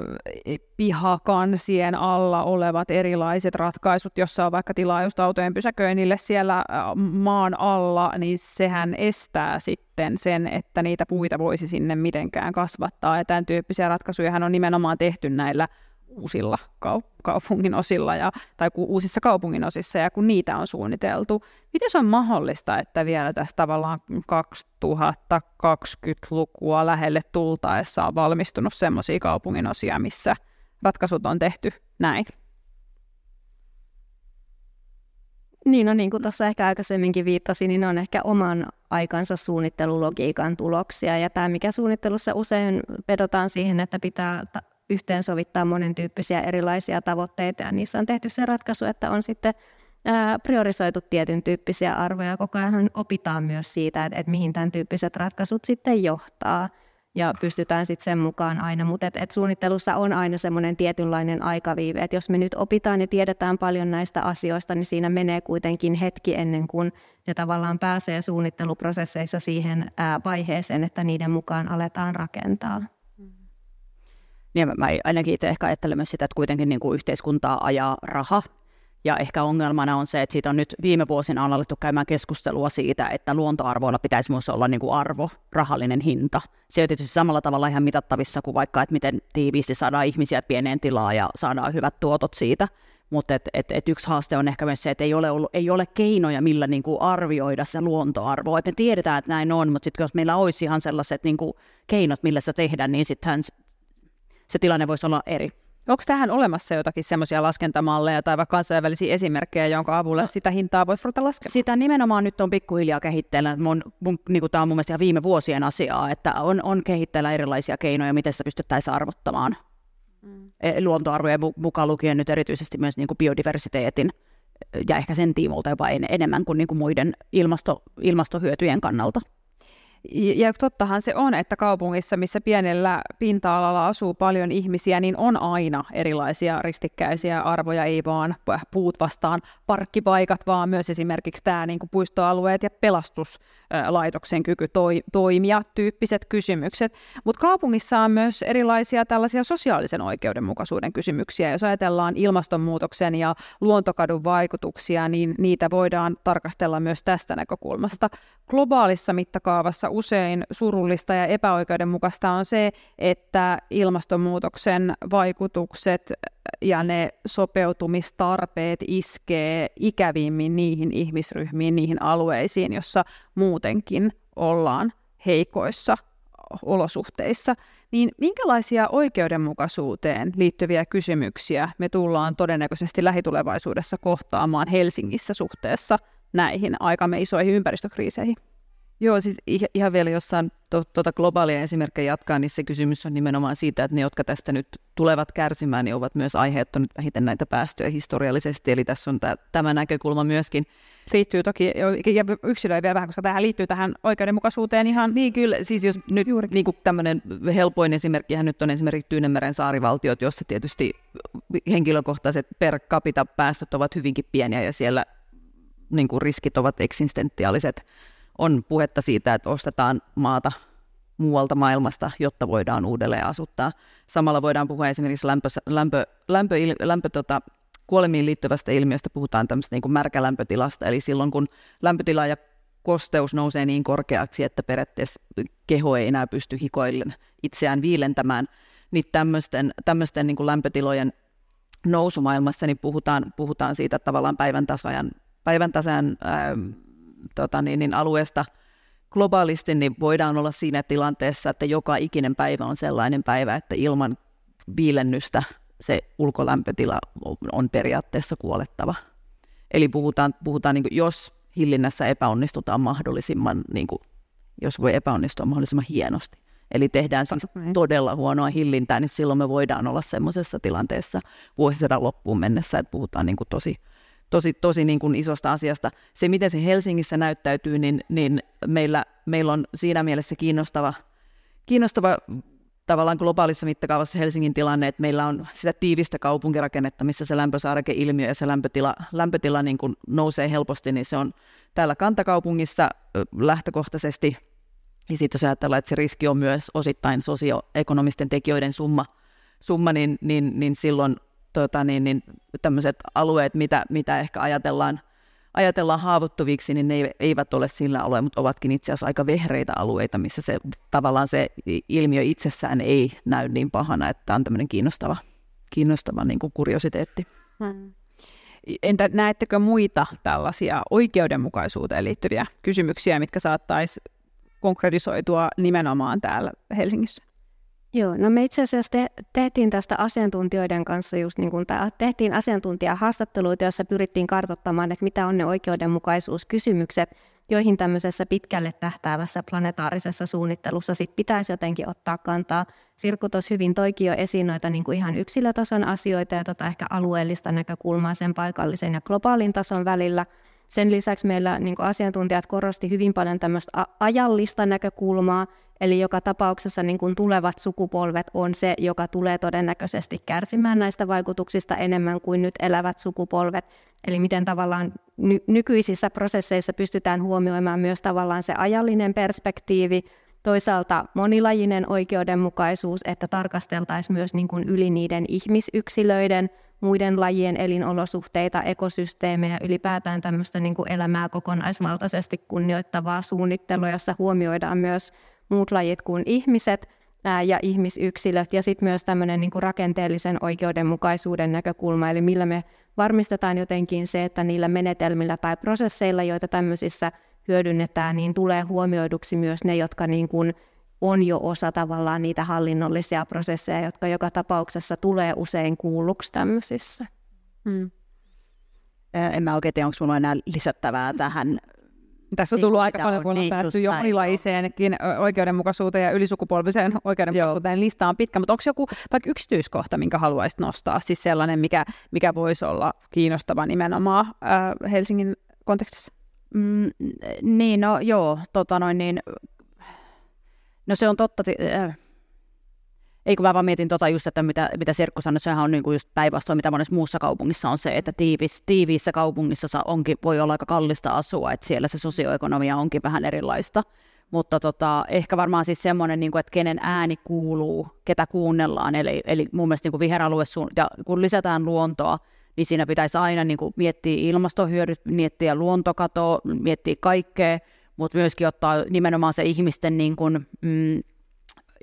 pihakansien alla olevat erilaiset ratkaisut, jossa on vaikka tilaa just autojen pysäköinnille siellä maan alla, niin sehän estää sitten sen, että niitä puita voisi sinne mitenkään kasvattaa. Ja tämän tyyppisiä ratkaisuja on nimenomaan tehty näillä uusilla kaupungin osilla ja, tai uusissa kaupungin osissa ja kun niitä on suunniteltu. Miten se on mahdollista, että vielä tässä tavallaan 2020-lukua lähelle tultaessa on valmistunut sellaisia kaupungin osia, missä ratkaisut on tehty näin? Niin, no niin kuin tuossa ehkä aikaisemminkin viittasin, niin ne on ehkä oman aikansa suunnittelulogiikan tuloksia. Ja tämä, mikä suunnittelussa usein vedotaan siihen, että pitää yhteensovittaa monen tyyppisiä erilaisia tavoitteita ja niissä on tehty se ratkaisu, että on sitten priorisoitu tietyn tyyppisiä arvoja. Koko ajan opitaan myös siitä, että, että mihin tämän tyyppiset ratkaisut sitten johtaa ja pystytään sitten sen mukaan aina, mutta et, et suunnittelussa on aina semmoinen tietynlainen aikaviive, että jos me nyt opitaan ja tiedetään paljon näistä asioista, niin siinä menee kuitenkin hetki ennen kuin ne tavallaan pääsee suunnitteluprosesseissa siihen vaiheeseen, että niiden mukaan aletaan rakentaa. Niin mä ainakin itse ehkä ajattelen myös sitä, että kuitenkin niin kuin yhteiskuntaa ajaa raha. Ja ehkä ongelmana on se, että siitä on nyt viime vuosina on alettu käymään keskustelua siitä, että luontoarvoilla pitäisi myös olla niin kuin arvo, rahallinen hinta. Se on tietysti samalla tavalla ihan mitattavissa kuin vaikka, että miten tiiviisti saadaan ihmisiä pieneen tilaan ja saadaan hyvät tuotot siitä. Mutta et, et, et yksi haaste on ehkä myös se, että ei ole, ollut, ei ole keinoja, millä niinku arvioida sitä luontoarvoa. Et me tiedetään, että näin on, mutta sitten jos meillä olisi ihan sellaiset niinku keinot, millä sitä tehdään, niin sittenhän se tilanne voisi olla eri. Onko tähän olemassa jotakin semmoisia laskentamalleja tai vaikka kansainvälisiä esimerkkejä, jonka avulla sitä hintaa voisi ruveta laskemaan? Sitä nimenomaan nyt on pikkuhiljaa kehitteillä. Mun, mun, niin tämä on mun mielestä ihan viime vuosien asiaa, että on, on kehitteillä erilaisia keinoja, miten sitä pystyttäisiin arvottamaan. Mm. E, luontoarvojen mukaan lukien nyt erityisesti myös niin kuin biodiversiteetin ja ehkä sen tiimolta jopa enemmän kuin, niin kuin muiden ilmasto, ilmastohyötyjen kannalta. Ja tottahan se on, että kaupungissa, missä pienellä pinta-alalla asuu paljon ihmisiä, niin on aina erilaisia ristikkäisiä arvoja, ei vaan puut vastaan parkkipaikat, vaan myös esimerkiksi tämä niin kuin puistoalueet ja pelastuslaitoksen kyky toi, toimia, tyyppiset kysymykset. Mutta kaupungissa on myös erilaisia tällaisia sosiaalisen oikeudenmukaisuuden kysymyksiä. Jos ajatellaan ilmastonmuutoksen ja luontokadun vaikutuksia, niin niitä voidaan tarkastella myös tästä näkökulmasta. Globaalissa mittakaavassa usein surullista ja epäoikeudenmukaista on se, että ilmastonmuutoksen vaikutukset ja ne sopeutumistarpeet iskee ikävimmin niihin ihmisryhmiin, niihin alueisiin, jossa muutenkin ollaan heikoissa olosuhteissa, niin minkälaisia oikeudenmukaisuuteen liittyviä kysymyksiä me tullaan todennäköisesti lähitulevaisuudessa kohtaamaan Helsingissä suhteessa näihin aikamme isoihin ympäristökriiseihin? Joo, siis ihan vielä jossain to, tuota globaalia esimerkkejä jatkaa, niin se kysymys on nimenomaan siitä, että ne, jotka tästä nyt tulevat kärsimään, niin ovat myös aiheuttaneet vähiten näitä päästöjä historiallisesti. Eli tässä on tämä, tämä näkökulma myöskin. Se liittyy toki, ja yksilöi vielä vähän, koska tähän liittyy tähän oikeudenmukaisuuteen ihan. Niin kyllä, siis jos nyt Juuri. niin kuin tämmöinen helpoin esimerkki nyt on esimerkiksi Tyynemeren saarivaltiot, jossa tietysti henkilökohtaiset per capita päästöt ovat hyvinkin pieniä ja siellä niin kuin riskit ovat eksistentiaaliset on puhetta siitä, että ostetaan maata muualta maailmasta, jotta voidaan uudelleen asuttaa. Samalla voidaan puhua esimerkiksi lämpö, lämpö, lämpö, lämpö tota, kuolemiin liittyvästä ilmiöstä, puhutaan tämmöistä niin kuin märkälämpötilasta, eli silloin kun lämpötila ja kosteus nousee niin korkeaksi, että periaatteessa keho ei enää pysty hikoillen itseään viilentämään, niin tämmöisten, tämmöisten niin kuin lämpötilojen nousumaailmassa niin puhutaan, puhutaan siitä tavallaan päivän tasajan, päivän tasajan ää, tota niin, niin alueesta globaalisti, niin voidaan olla siinä tilanteessa, että joka ikinen päivä on sellainen päivä, että ilman viilennystä se ulkolämpötila on periaatteessa kuolettava. Eli puhutaan, puhutaan niin kuin, jos hillinnässä epäonnistutaan mahdollisimman, niin kuin, jos voi epäonnistua mahdollisimman hienosti. Eli tehdään siis todella huonoa hillintää, niin silloin me voidaan olla semmoisessa tilanteessa vuosisadan loppuun mennessä, että puhutaan niin kuin tosi tosi, tosi niin kuin isosta asiasta. Se, miten se Helsingissä näyttäytyy, niin, niin meillä, meillä on siinä mielessä kiinnostava, kiinnostava tavallaan globaalissa mittakaavassa Helsingin tilanne, että meillä on sitä tiivistä kaupunkirakennetta, missä se lämpösaarekeilmiö ja se lämpötila, lämpötila niin kuin nousee helposti, niin se on täällä kantakaupungissa lähtökohtaisesti. Ja sitten jos ajatellaan, että se riski on myös osittain sosioekonomisten tekijöiden summa, summa niin, niin, niin silloin tota, niin, niin, tämmöiset alueet, mitä, mitä ehkä ajatellaan, ajatellaan haavoittuviksi, niin ne eivät ole sillä alueella, mutta ovatkin itse asiassa aika vehreitä alueita, missä se tavallaan se ilmiö itsessään ei näy niin pahana, että tämä on tämmöinen kiinnostava, kiinnostava niin kuin kuriositeetti. Hmm. Entä näettekö muita tällaisia oikeudenmukaisuuteen liittyviä kysymyksiä, mitkä saattaisi konkretisoitua nimenomaan täällä Helsingissä? Joo, no me itse asiassa te- tehtiin tästä asiantuntijoiden kanssa just niin kuin tämä, tehtiin asiantuntijahaastatteluita, joissa pyrittiin kartoittamaan, että mitä on ne oikeudenmukaisuuskysymykset, joihin tämmöisessä pitkälle tähtäävässä planetaarisessa suunnittelussa sit pitäisi jotenkin ottaa kantaa. Sirku tuossa hyvin toikin jo esiin noita niin kuin ihan yksilötason asioita ja tota ehkä alueellista näkökulmaa sen paikallisen ja globaalin tason välillä. Sen lisäksi meillä niin asiantuntijat korosti hyvin paljon tämmöistä ajallista näkökulmaa, Eli joka tapauksessa niin kuin tulevat sukupolvet on se, joka tulee todennäköisesti kärsimään näistä vaikutuksista enemmän kuin nyt elävät sukupolvet. Eli miten tavallaan ny- nykyisissä prosesseissa pystytään huomioimaan myös tavallaan se ajallinen perspektiivi, toisaalta monilajinen oikeudenmukaisuus, että tarkasteltaisiin myös niin kuin yli niiden ihmisyksilöiden, muiden lajien elinolosuhteita, ekosysteemejä, ylipäätään tämmöistä niin kuin elämää kokonaisvaltaisesti kunnioittavaa suunnittelua, jossa huomioidaan myös muut lajit kuin ihmiset ja ihmisyksilöt ja sitten myös tämmöinen niin rakenteellisen oikeudenmukaisuuden näkökulma, eli millä me varmistetaan jotenkin se, että niillä menetelmillä tai prosesseilla, joita tämmöisissä hyödynnetään, niin tulee huomioiduksi myös ne, jotka niin kuin on jo osa tavallaan niitä hallinnollisia prosesseja, jotka joka tapauksessa tulee usein kuulluksi tämmöisissä. Hmm. En mä oikein tiedä, onko minulla enää lisättävää tähän tässä on tullut aika paljon, kun on päästy jo monilaiseenkin oikeudenmukaisuuteen ja ylisukupolviseen oikeudenmukaisuuteen. Joo. Lista on pitkä, mutta onko joku vaikka yksityiskohta, minkä haluaisit nostaa? Siis sellainen, mikä, mikä voisi olla kiinnostava nimenomaan äh, Helsingin kontekstissa? Mm, niin, no joo, tota noin, niin, no se on totta, äh, ei kun mä vaan mietin tota just, että mitä, mitä Serkku sanoi, että sehän on niin kuin just päinvastoin, mitä monessa muussa kaupungissa on se, että tiivis, tiiviissä kaupungissa onkin, voi olla aika kallista asua, että siellä se sosioekonomia onkin vähän erilaista. Mutta tota, ehkä varmaan siis semmoinen, niin kuin, että kenen ääni kuuluu, ketä kuunnellaan. Eli, eli mun mielestä niin kuin viheralue, ja kun lisätään luontoa, niin siinä pitäisi aina niin kuin miettiä ilmastohyödyt, miettiä luontokatoa, miettiä kaikkea, mutta myöskin ottaa nimenomaan se ihmisten niin kuin, mm,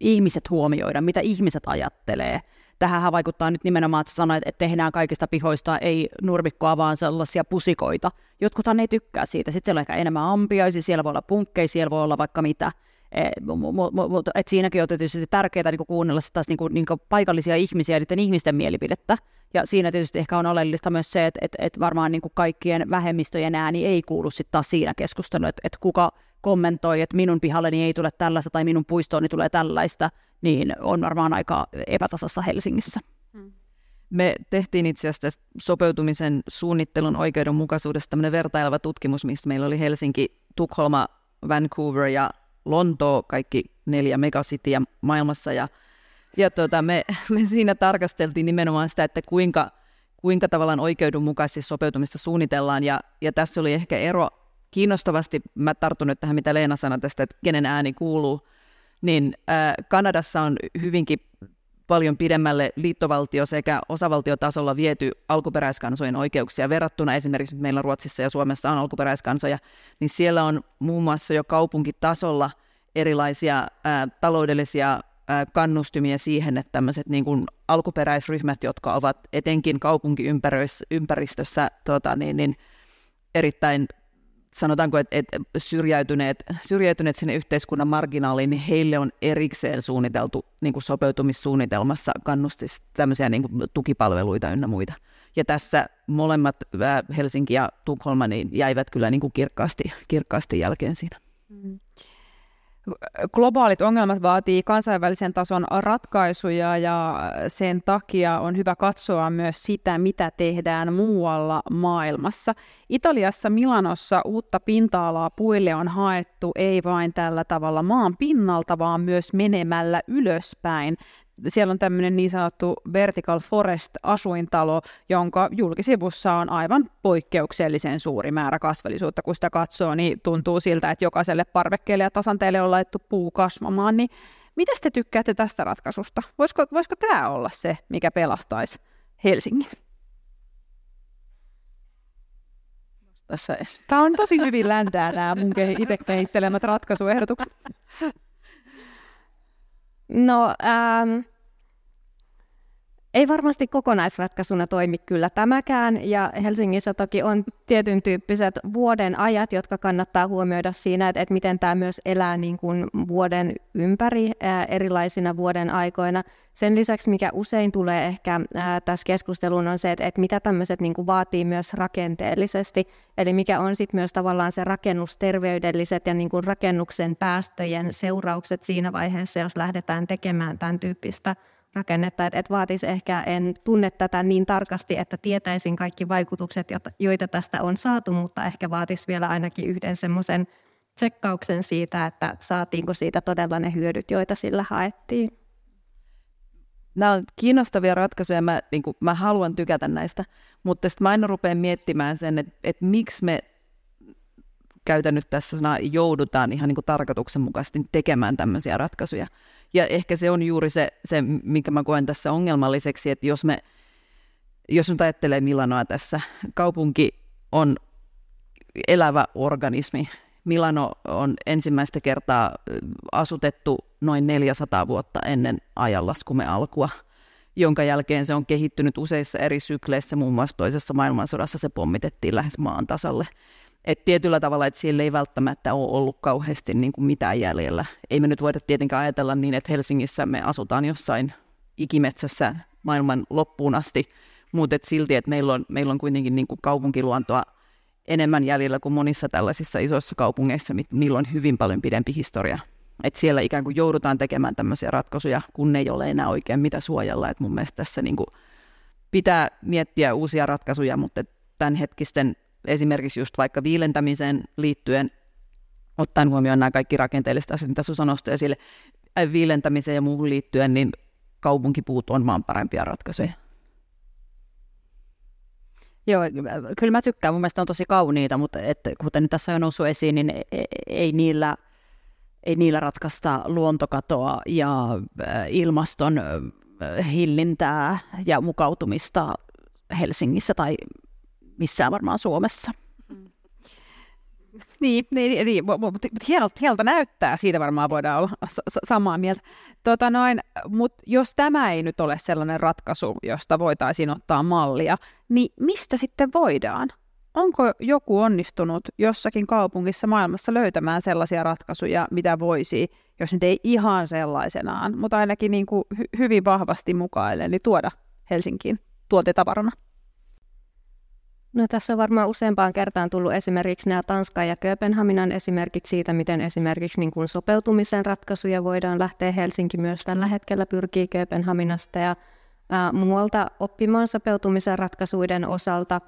ihmiset huomioida, mitä ihmiset ajattelee. Tähän vaikuttaa nyt nimenomaan, että sanoit, että tehdään kaikista pihoista ei nurmikkoa, vaan sellaisia pusikoita. Jotkuthan ei tykkää siitä. Sitten siellä on ehkä enemmän ampiaisia, siellä voi olla punkkeja, siellä voi olla vaikka mitä. Eh, Mutta et siinäkin on tietysti tärkeää niin kuunnella taas niin kuin, niin kuin paikallisia ihmisiä ja niiden ihmisten mielipidettä. Ja siinä tietysti ehkä on oleellista myös se, että, että, että varmaan niin kuin kaikkien vähemmistöjen ääni ei kuulu sitten taas siinä keskustelussa, että, että kuka, kommentoi, että minun pihalleni ei tule tällaista tai minun puistooni tulee tällaista, niin on varmaan aika epätasassa Helsingissä. Hmm. Me tehtiin itse asiassa sopeutumisen suunnittelun oikeudenmukaisuudesta tämmöinen vertaileva tutkimus, missä meillä oli Helsinki, Tukholma, Vancouver ja Lontoo, kaikki neljä megasitia maailmassa. Ja, ja tuota, me, me siinä tarkasteltiin nimenomaan sitä, että kuinka, kuinka tavallaan oikeudenmukaisesti sopeutumista suunnitellaan. Ja, ja tässä oli ehkä ero kiinnostavasti, mä tartun nyt tähän, mitä Leena sanoi tästä, että kenen ääni kuuluu, niin äh, Kanadassa on hyvinkin paljon pidemmälle liittovaltio- sekä osavaltiotasolla viety alkuperäiskansojen oikeuksia verrattuna. Esimerkiksi meillä Ruotsissa ja Suomessa on alkuperäiskansoja, niin siellä on muun muassa jo kaupunkitasolla erilaisia ää, taloudellisia ää, kannustimia siihen, että tämmöiset niin kuin alkuperäisryhmät, jotka ovat etenkin kaupunkiympäristössä tota, niin, niin, erittäin sanotaanko, että, että syrjäytyneet, syrjäytyneet sinne yhteiskunnan marginaaliin, niin heille on erikseen suunniteltu niin kuin sopeutumissuunnitelmassa kannustis tämmöisiä niin kuin tukipalveluita ynnä muita. Ja tässä molemmat Helsinki ja Tukholma niin jäivät kyllä niin kuin kirkkaasti, kirkkaasti jälkeen siinä. Mm globaalit ongelmat vaatii kansainvälisen tason ratkaisuja ja sen takia on hyvä katsoa myös sitä, mitä tehdään muualla maailmassa. Italiassa Milanossa uutta pinta-alaa puille on haettu ei vain tällä tavalla maan pinnalta, vaan myös menemällä ylöspäin siellä on tämmöinen niin sanottu Vertical Forest-asuintalo, jonka julkisivussa on aivan poikkeuksellisen suuri määrä kasvillisuutta. Kun sitä katsoo, niin tuntuu siltä, että jokaiselle parvekkeelle ja tasanteelle on laittu puu kasvamaan. Niin mitä te tykkäätte tästä ratkaisusta? Voisiko, voisiko tämä olla se, mikä pelastaisi Helsingin? Tässä Tämä on tosi hyvin läntää nämä mun itse kehittelemät ratkaisuehdotukset. No, ähm, ei varmasti kokonaisratkaisuna toimi kyllä tämäkään, ja Helsingissä toki on tietyn tyyppiset vuoden ajat, jotka kannattaa huomioida siinä, että, että miten tämä myös elää niin kuin vuoden ympäri ää, erilaisina vuoden aikoina. Sen lisäksi, mikä usein tulee ehkä ää, tässä keskusteluun, on se, että, että mitä tämmöiset niin kuin vaatii myös rakenteellisesti, eli mikä on sitten myös tavallaan se rakennusterveydelliset ja niin kuin rakennuksen päästöjen seuraukset siinä vaiheessa, jos lähdetään tekemään tämän tyyppistä rakennetta, että et vaatisi ehkä, en tunne tätä niin tarkasti, että tietäisin kaikki vaikutukset, joita tästä on saatu, mutta ehkä vaatisi vielä ainakin yhden semmoisen tsekkauksen siitä, että saatiinko siitä todella ne hyödyt, joita sillä haettiin. Nämä on kiinnostavia ratkaisuja, mä, niin kuin, mä haluan tykätä näistä, mutta sitten mä aina rupean miettimään sen, että, että miksi me käytän nyt tässä sanaa joudutaan ihan niin kuin tarkoituksenmukaisesti tekemään tämmöisiä ratkaisuja. Ja ehkä se on juuri se, se minkä mä koen tässä ongelmalliseksi, että jos me, jos nyt ajattelee Milanoa tässä, kaupunki on elävä organismi. Milano on ensimmäistä kertaa asutettu noin 400 vuotta ennen ajanlaskumme alkua, jonka jälkeen se on kehittynyt useissa eri sykleissä, muun muassa toisessa maailmansodassa se pommitettiin lähes maan tasalle. Et tietyllä tavalla, että siellä ei välttämättä ole ollut kauheasti niin kuin mitään jäljellä. Ei me nyt voida tietenkään ajatella niin, että Helsingissä me asutaan jossain ikimetsässä maailman loppuun asti, mutta et silti, että meillä on, meillä on kuitenkin niin kuin kaupunkiluontoa enemmän jäljellä kuin monissa tällaisissa isoissa kaupungeissa, millä on hyvin paljon pidempi historia. Et siellä ikään kuin joudutaan tekemään tämmöisiä ratkaisuja, kun ei ole enää oikein mitä suojella. Et mun mielestä tässä niin kuin pitää miettiä uusia ratkaisuja, mutta tämänhetkisten esimerkiksi just vaikka viilentämiseen liittyen, ottaen huomioon nämä kaikki rakenteelliset asiat, mitä Susa nosti esille, äh, viilentämiseen ja muuhun liittyen, niin kaupunkipuut on vaan parempia ratkaisuja. Joo, kyllä mä tykkään. Mun mielestä on tosi kauniita, mutta että, kuten nyt tässä on noussut esiin, niin ei, e, ei niillä, ei niillä ratkaista luontokatoa ja äh, ilmaston äh, hillintää ja mukautumista Helsingissä tai missään varmaan Suomessa. Mm. Niin, niin, niin mutta hienolta, hienolta näyttää, siitä varmaan voidaan olla samaa mieltä. Tota noin, mutta jos tämä ei nyt ole sellainen ratkaisu, josta voitaisiin ottaa mallia, niin mistä sitten voidaan? Onko joku onnistunut jossakin kaupungissa maailmassa löytämään sellaisia ratkaisuja, mitä voisi, jos nyt ei ihan sellaisenaan, mutta ainakin niin kuin hy- hyvin vahvasti mukaille, niin tuoda Helsinkiin tuotetavarana? No tässä on varmaan useampaan kertaan tullut esimerkiksi nämä Tanskan ja Kööpenhaminan esimerkit siitä, miten esimerkiksi niin kuin sopeutumisen ratkaisuja voidaan lähteä. Helsinki myös tällä hetkellä pyrkii Kööpenhaminasta ja ää, muualta oppimaan sopeutumisen ratkaisuiden osalta.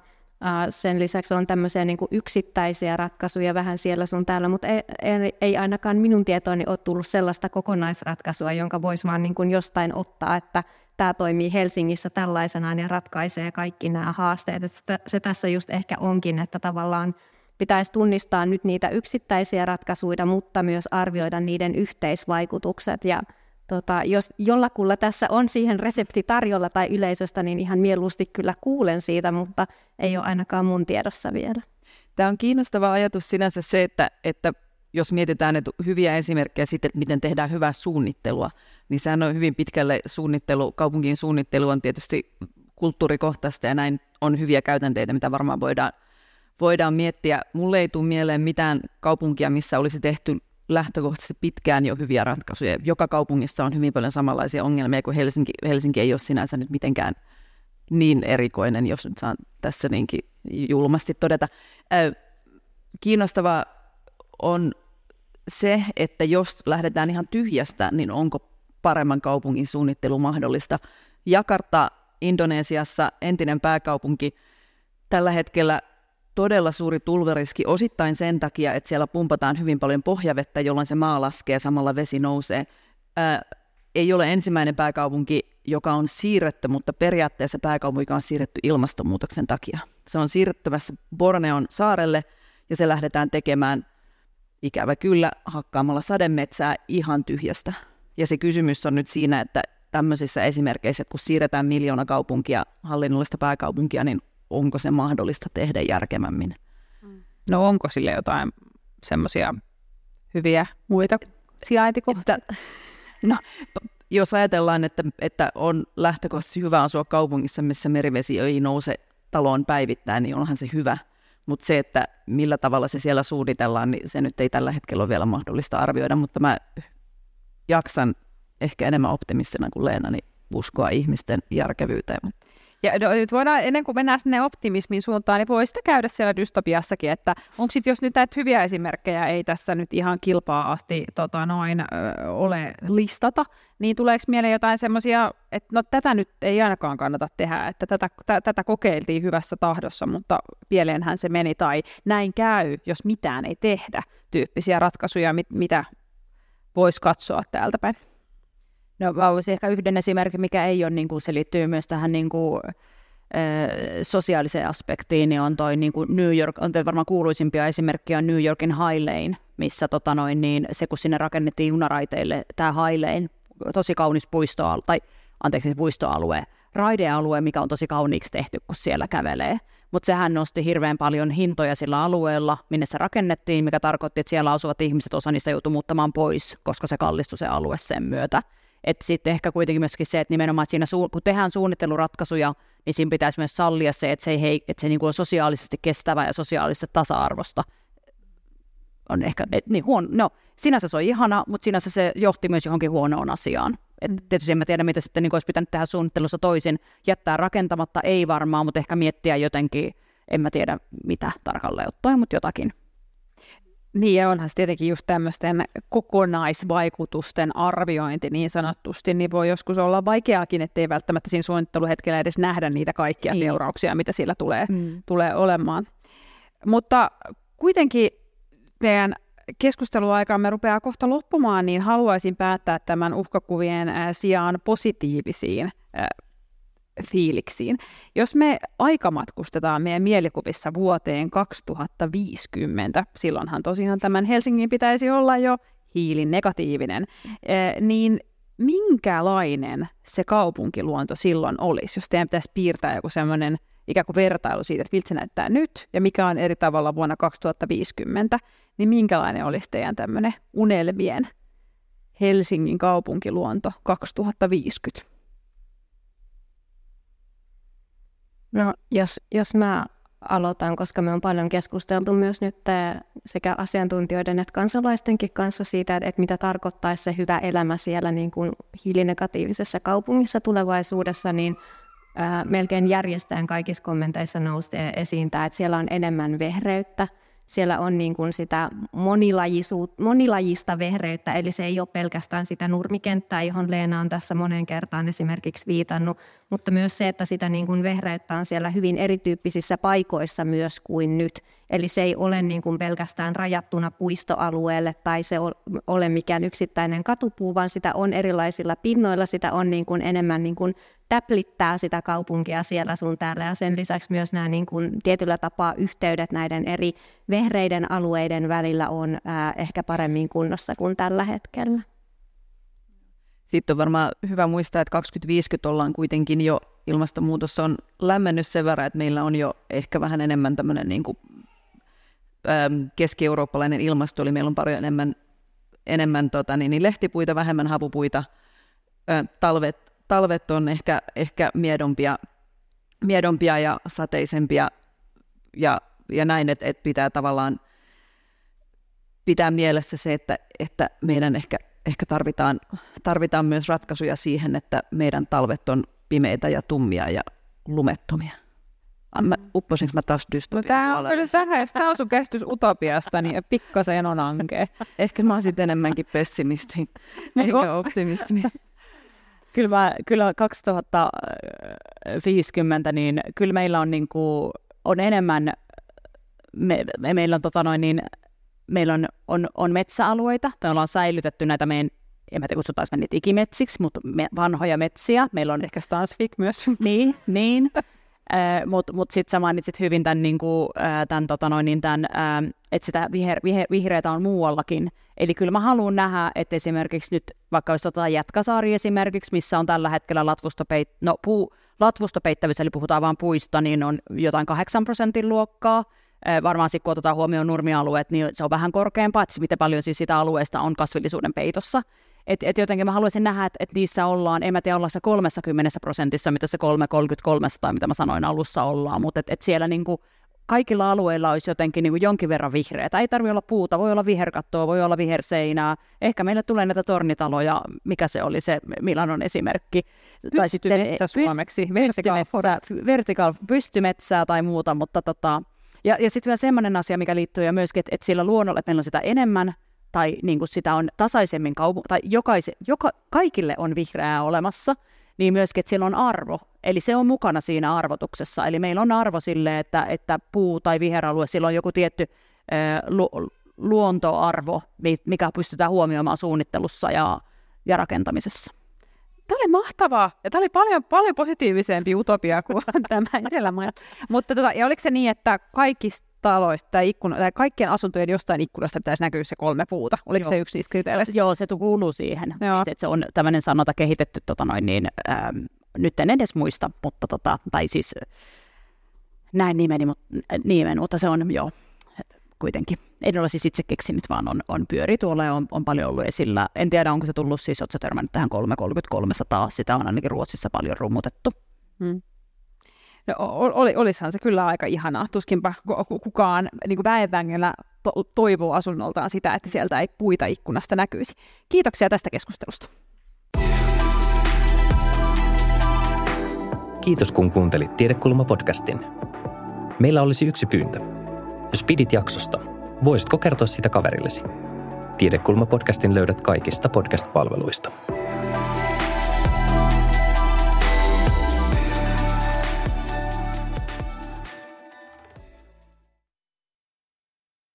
Ää, sen lisäksi on tämmöisiä niin yksittäisiä ratkaisuja vähän siellä sun täällä, mutta ei, ei, ainakaan minun tietooni ole tullut sellaista kokonaisratkaisua, jonka voisi vaan niin jostain ottaa, että tämä toimii Helsingissä tällaisenaan ja ratkaisee kaikki nämä haasteet. Että se tässä just ehkä onkin, että tavallaan pitäisi tunnistaa nyt niitä yksittäisiä ratkaisuja, mutta myös arvioida niiden yhteisvaikutukset. Ja tota, jos jollakulla tässä on siihen resepti tarjolla tai yleisöstä, niin ihan mieluusti kyllä kuulen siitä, mutta ei ole ainakaan mun tiedossa vielä. Tämä on kiinnostava ajatus sinänsä se, että, että jos mietitään että hyviä esimerkkejä siitä, että miten tehdään hyvää suunnittelua, niin sehän on hyvin pitkälle suunnittelu, kaupungin suunnittelu on tietysti kulttuurikohtaista ja näin on hyviä käytänteitä, mitä varmaan voidaan, voidaan miettiä. Mulle ei tule mieleen mitään kaupunkia, missä olisi tehty lähtökohtaisesti pitkään jo hyviä ratkaisuja. Joka kaupungissa on hyvin paljon samanlaisia ongelmia, kun Helsinki, Helsinki ei ole sinänsä nyt mitenkään niin erikoinen, jos nyt saan tässä niinkin julmasti todeta. Kiinnostavaa on se, että jos lähdetään ihan tyhjästä, niin onko paremman kaupungin suunnittelu mahdollista. Jakarta Indonesiassa, entinen pääkaupunki, tällä hetkellä todella suuri tulveriski osittain sen takia, että siellä pumpataan hyvin paljon pohjavettä, jolloin se maa laskee, samalla vesi nousee. Ää, ei ole ensimmäinen pääkaupunki, joka on siirretty, mutta periaatteessa pääkaupunki on siirretty ilmastonmuutoksen takia. Se on siirrettävässä Borneon saarelle ja se lähdetään tekemään ikävä kyllä hakkaamalla sademetsää ihan tyhjästä. Ja se kysymys on nyt siinä, että tämmöisissä esimerkkeissä, että kun siirretään miljoona kaupunkia, hallinnollista pääkaupunkia, niin onko se mahdollista tehdä järkevämmin? No onko sille jotain semmoisia hyviä muita sijaintikohtia? No, jos ajatellaan, että, että on lähtökohtaisesti hyvä asua kaupungissa, missä merivesi ei nouse taloon päivittäin, niin onhan se hyvä. Mutta se, että millä tavalla se siellä suunnitellaan, niin se nyt ei tällä hetkellä ole vielä mahdollista arvioida, mutta mä jaksan ehkä enemmän optimistina kuin Leena, niin uskoa ihmisten järkevyyteen. Ja no, nyt voidaan, ennen kuin mennään sinne optimismin suuntaan, niin voi sitä käydä siellä dystopiassakin, että onko sitten, jos nyt näitä hyviä esimerkkejä ei tässä nyt ihan kilpaa asti tota noin, ö, ole listata, niin tuleeko mieleen jotain semmoisia, että no tätä nyt ei ainakaan kannata tehdä, että tätä, t- tätä kokeiltiin hyvässä tahdossa, mutta pieleenhän se meni, tai näin käy, jos mitään ei tehdä, tyyppisiä ratkaisuja, mit, mitä voisi katsoa täältä päin. No mä voisin ehkä yhden esimerkin, mikä ei ole, niin kuin, se liittyy myös tähän niin kuin, sosiaaliseen aspektiin, niin on toi niin kuin New York, on varmaan kuuluisimpia esimerkkejä New Yorkin High Lane, missä tota noin, niin se kun sinne rakennettiin junaraiteille tämä High Lane, tosi kaunis puistoalue, tai anteeksi puistoalue, raidealue, mikä on tosi kauniiksi tehty, kun siellä kävelee. Mutta sehän nosti hirveän paljon hintoja sillä alueella, minne se rakennettiin, mikä tarkoitti, että siellä asuvat ihmiset, osa niistä joutui muuttamaan pois, koska se kallistui se alue sen myötä. Että sitten ehkä kuitenkin myöskin se, että nimenomaan että siinä su- kun tehdään suunnitteluratkaisuja, niin siinä pitäisi myös sallia se, että se, ei hei, että se niin kuin on sosiaalisesti kestävä ja sosiaalisesti tasa-arvosta. On ehkä, et, niin huono, no, sinänsä se on ihana, mutta sinänsä se johti myös johonkin huonoon asiaan. Et mm. tietysti en mä tiedä, mitä sitten niin olisi pitänyt tehdä suunnittelussa toisin. Jättää rakentamatta ei varmaan, mutta ehkä miettiä jotenkin, en mä tiedä mitä tarkalleen ottaen, mutta jotakin. Niin, ja onhan se tietenkin just tämmöisten kokonaisvaikutusten arviointi niin sanottusti, niin voi joskus olla vaikeaakin, ettei välttämättä siinä suunnitteluhetkellä edes nähdä niitä kaikkia niin. seurauksia, mitä sillä tulee, mm. tulee olemaan. Mutta kuitenkin meidän keskusteluaikaamme rupeaa kohta loppumaan, niin haluaisin päättää tämän uhkakuvien sijaan positiivisiin fiiliksiin. Jos me aikamatkustetaan meidän mielikuvissa vuoteen 2050, silloinhan tosiaan tämän Helsingin pitäisi olla jo hiilinegatiivinen, eh, niin minkälainen se kaupunkiluonto silloin olisi, jos teidän pitäisi piirtää joku semmoinen ikään kuin vertailu siitä, että miltä se näyttää nyt ja mikä on eri tavalla vuonna 2050, niin minkälainen olisi teidän tämmöinen unelmien Helsingin kaupunkiluonto 2050? No, jos, jos mä aloitan, koska me on paljon keskusteltu myös nyt sekä asiantuntijoiden että kansalaistenkin kanssa siitä, että, mitä tarkoittaisi se hyvä elämä siellä niin kuin hiilinegatiivisessa kaupungissa tulevaisuudessa, niin melkein järjestäen kaikissa kommenteissa nousee esiin tämä, että siellä on enemmän vehreyttä, siellä on niin kuin sitä monilajista vehreyttä, eli se ei ole pelkästään sitä nurmikenttää, johon Leena on tässä monen kertaan esimerkiksi viitannut, mutta myös se, että sitä niin kuin vehreyttä on siellä hyvin erityyppisissä paikoissa myös kuin nyt. Eli se ei ole niin kuin pelkästään rajattuna puistoalueelle tai se ole mikään yksittäinen katupuu, vaan sitä on erilaisilla pinnoilla, sitä on niin kuin enemmän niin kuin täplittää sitä kaupunkia siellä sun täällä ja sen lisäksi myös nämä niin kuin tietyllä tapaa yhteydet näiden eri vehreiden alueiden välillä on ää, ehkä paremmin kunnossa kuin tällä hetkellä. Sitten on varmaan hyvä muistaa, että 2050 ollaan kuitenkin jo, ilmastonmuutos on lämmennyt sen verran, että meillä on jo ehkä vähän enemmän tämmöinen niin kuin, keski-eurooppalainen ilmasto, eli meillä on paljon enemmän, enemmän tota, niin, niin lehtipuita, vähemmän havupuita, talvet talvet on ehkä, ehkä miedompia, miedompia ja sateisempia ja, ja näin, että, että pitää tavallaan pitää mielessä se, että, että meidän ehkä, ehkä tarvitaan, tarvitaan myös ratkaisuja siihen, että meidän talvet on pimeitä ja tummia ja lumettomia. Mä, upposinko mä taas dystopian no, Tämä on kyllä vähän, jos tämä on sun käsitys utopiasta, niin pikkasen on ankea. Ehkä mä oon sitten enemmänkin pessimisti, eikä optimisti. Kyllä, mä, kyllä 2050, niin kyllä meillä on, niin kuin, on enemmän, me, me, meillä on, tota noin, niin, meillä on, on, on metsäalueita, me ollaan säilytetty näitä meidän en mä tiedä kutsutaanko niitä ikimetsiksi, mutta me, vanhoja metsiä. Meillä on ehkä Stansvik myös. Niin, niin. Äh, mutta mut sitten sä mainitsit hyvin tämän, niinku, äh, tämän, tota niin tämän äh, että sitä viher, viher, vihreätä on muuallakin. Eli kyllä mä haluan nähdä, että esimerkiksi nyt, vaikka jos otetaan Jätkäsaari esimerkiksi, missä on tällä hetkellä latvustopeit, no, puu, latvustopeittävyys, eli puhutaan vain puista, niin on jotain 8 prosentin luokkaa. Varmaan sitten kun otetaan huomioon nurmialueet, niin se on vähän korkeampaa, että miten paljon siis sitä alueesta on kasvillisuuden peitossa. Et, et jotenkin mä haluaisin nähdä, että et niissä ollaan, en mä tiedä, ollaan 30 prosentissa, mitä se 333 tai mitä mä sanoin alussa ollaan, mutta et, et siellä niinku kaikilla alueilla olisi jotenkin niin kuin jonkin verran vihreää. Ei tarvitse olla puuta, voi olla viherkattoa, voi olla viherseinää. Ehkä meille tulee näitä tornitaloja, mikä se oli se Milanon esimerkki. tai sitten suomeksi, vertical forest. Vertical, pystymetsää tai muuta, mutta tota, ja, ja sitten vielä semmoinen asia, mikä liittyy ja myöskin, että, että sillä luonnolla, että meillä on sitä enemmän, tai niin kuin sitä on tasaisemmin kaupunki, tai jokaise, joka, kaikille on vihreää olemassa, niin myöskin, että sillä on arvo. Eli se on mukana siinä arvotuksessa. Eli meillä on arvo sille, että, että puu- tai viheralue, sillä on joku tietty ö, lu, luontoarvo, mikä pystytään huomioimaan suunnittelussa ja, ja rakentamisessa. Tämä oli mahtavaa, ja tämä oli paljon, paljon positiivisempi utopia kuin tämä edellä Mutta tota, ja oliko se niin, että kaikista taloista tai, ikkuna, tai kaikkien asuntojen jostain ikkunasta pitäisi näkyä se kolme puuta. Oliko Joo. se yksi niistä kriteereistä? Joo, se kuuluu siihen. Joo. Siis, että se on tämmöinen sanota kehitetty, tota noin, niin, ähm, nyt en edes muista, mutta tota, tai siis näin nimeni, mutta, nimen, mutta se on jo kuitenkin. En ole siis itse keksinyt, vaan on, on pyöri tuolla ja on, on paljon ollut esillä. En tiedä, onko se tullut siis, oletko törmännyt tähän 330 Sitä on ainakin Ruotsissa paljon rummutettu. Hmm. No, oli, olisihan se kyllä aika ihanaa. Tuskinpa kukaan niin väenvängellä to- toivoo asunnoltaan sitä, että sieltä ei puita ikkunasta näkyisi. Kiitoksia tästä keskustelusta. Kiitos kun kuuntelit Tiedekulma-podcastin. Meillä olisi yksi pyyntö. Jos pidit jaksosta, voisitko kertoa sitä kaverillesi? Tiedekulma-podcastin löydät kaikista podcast-palveluista.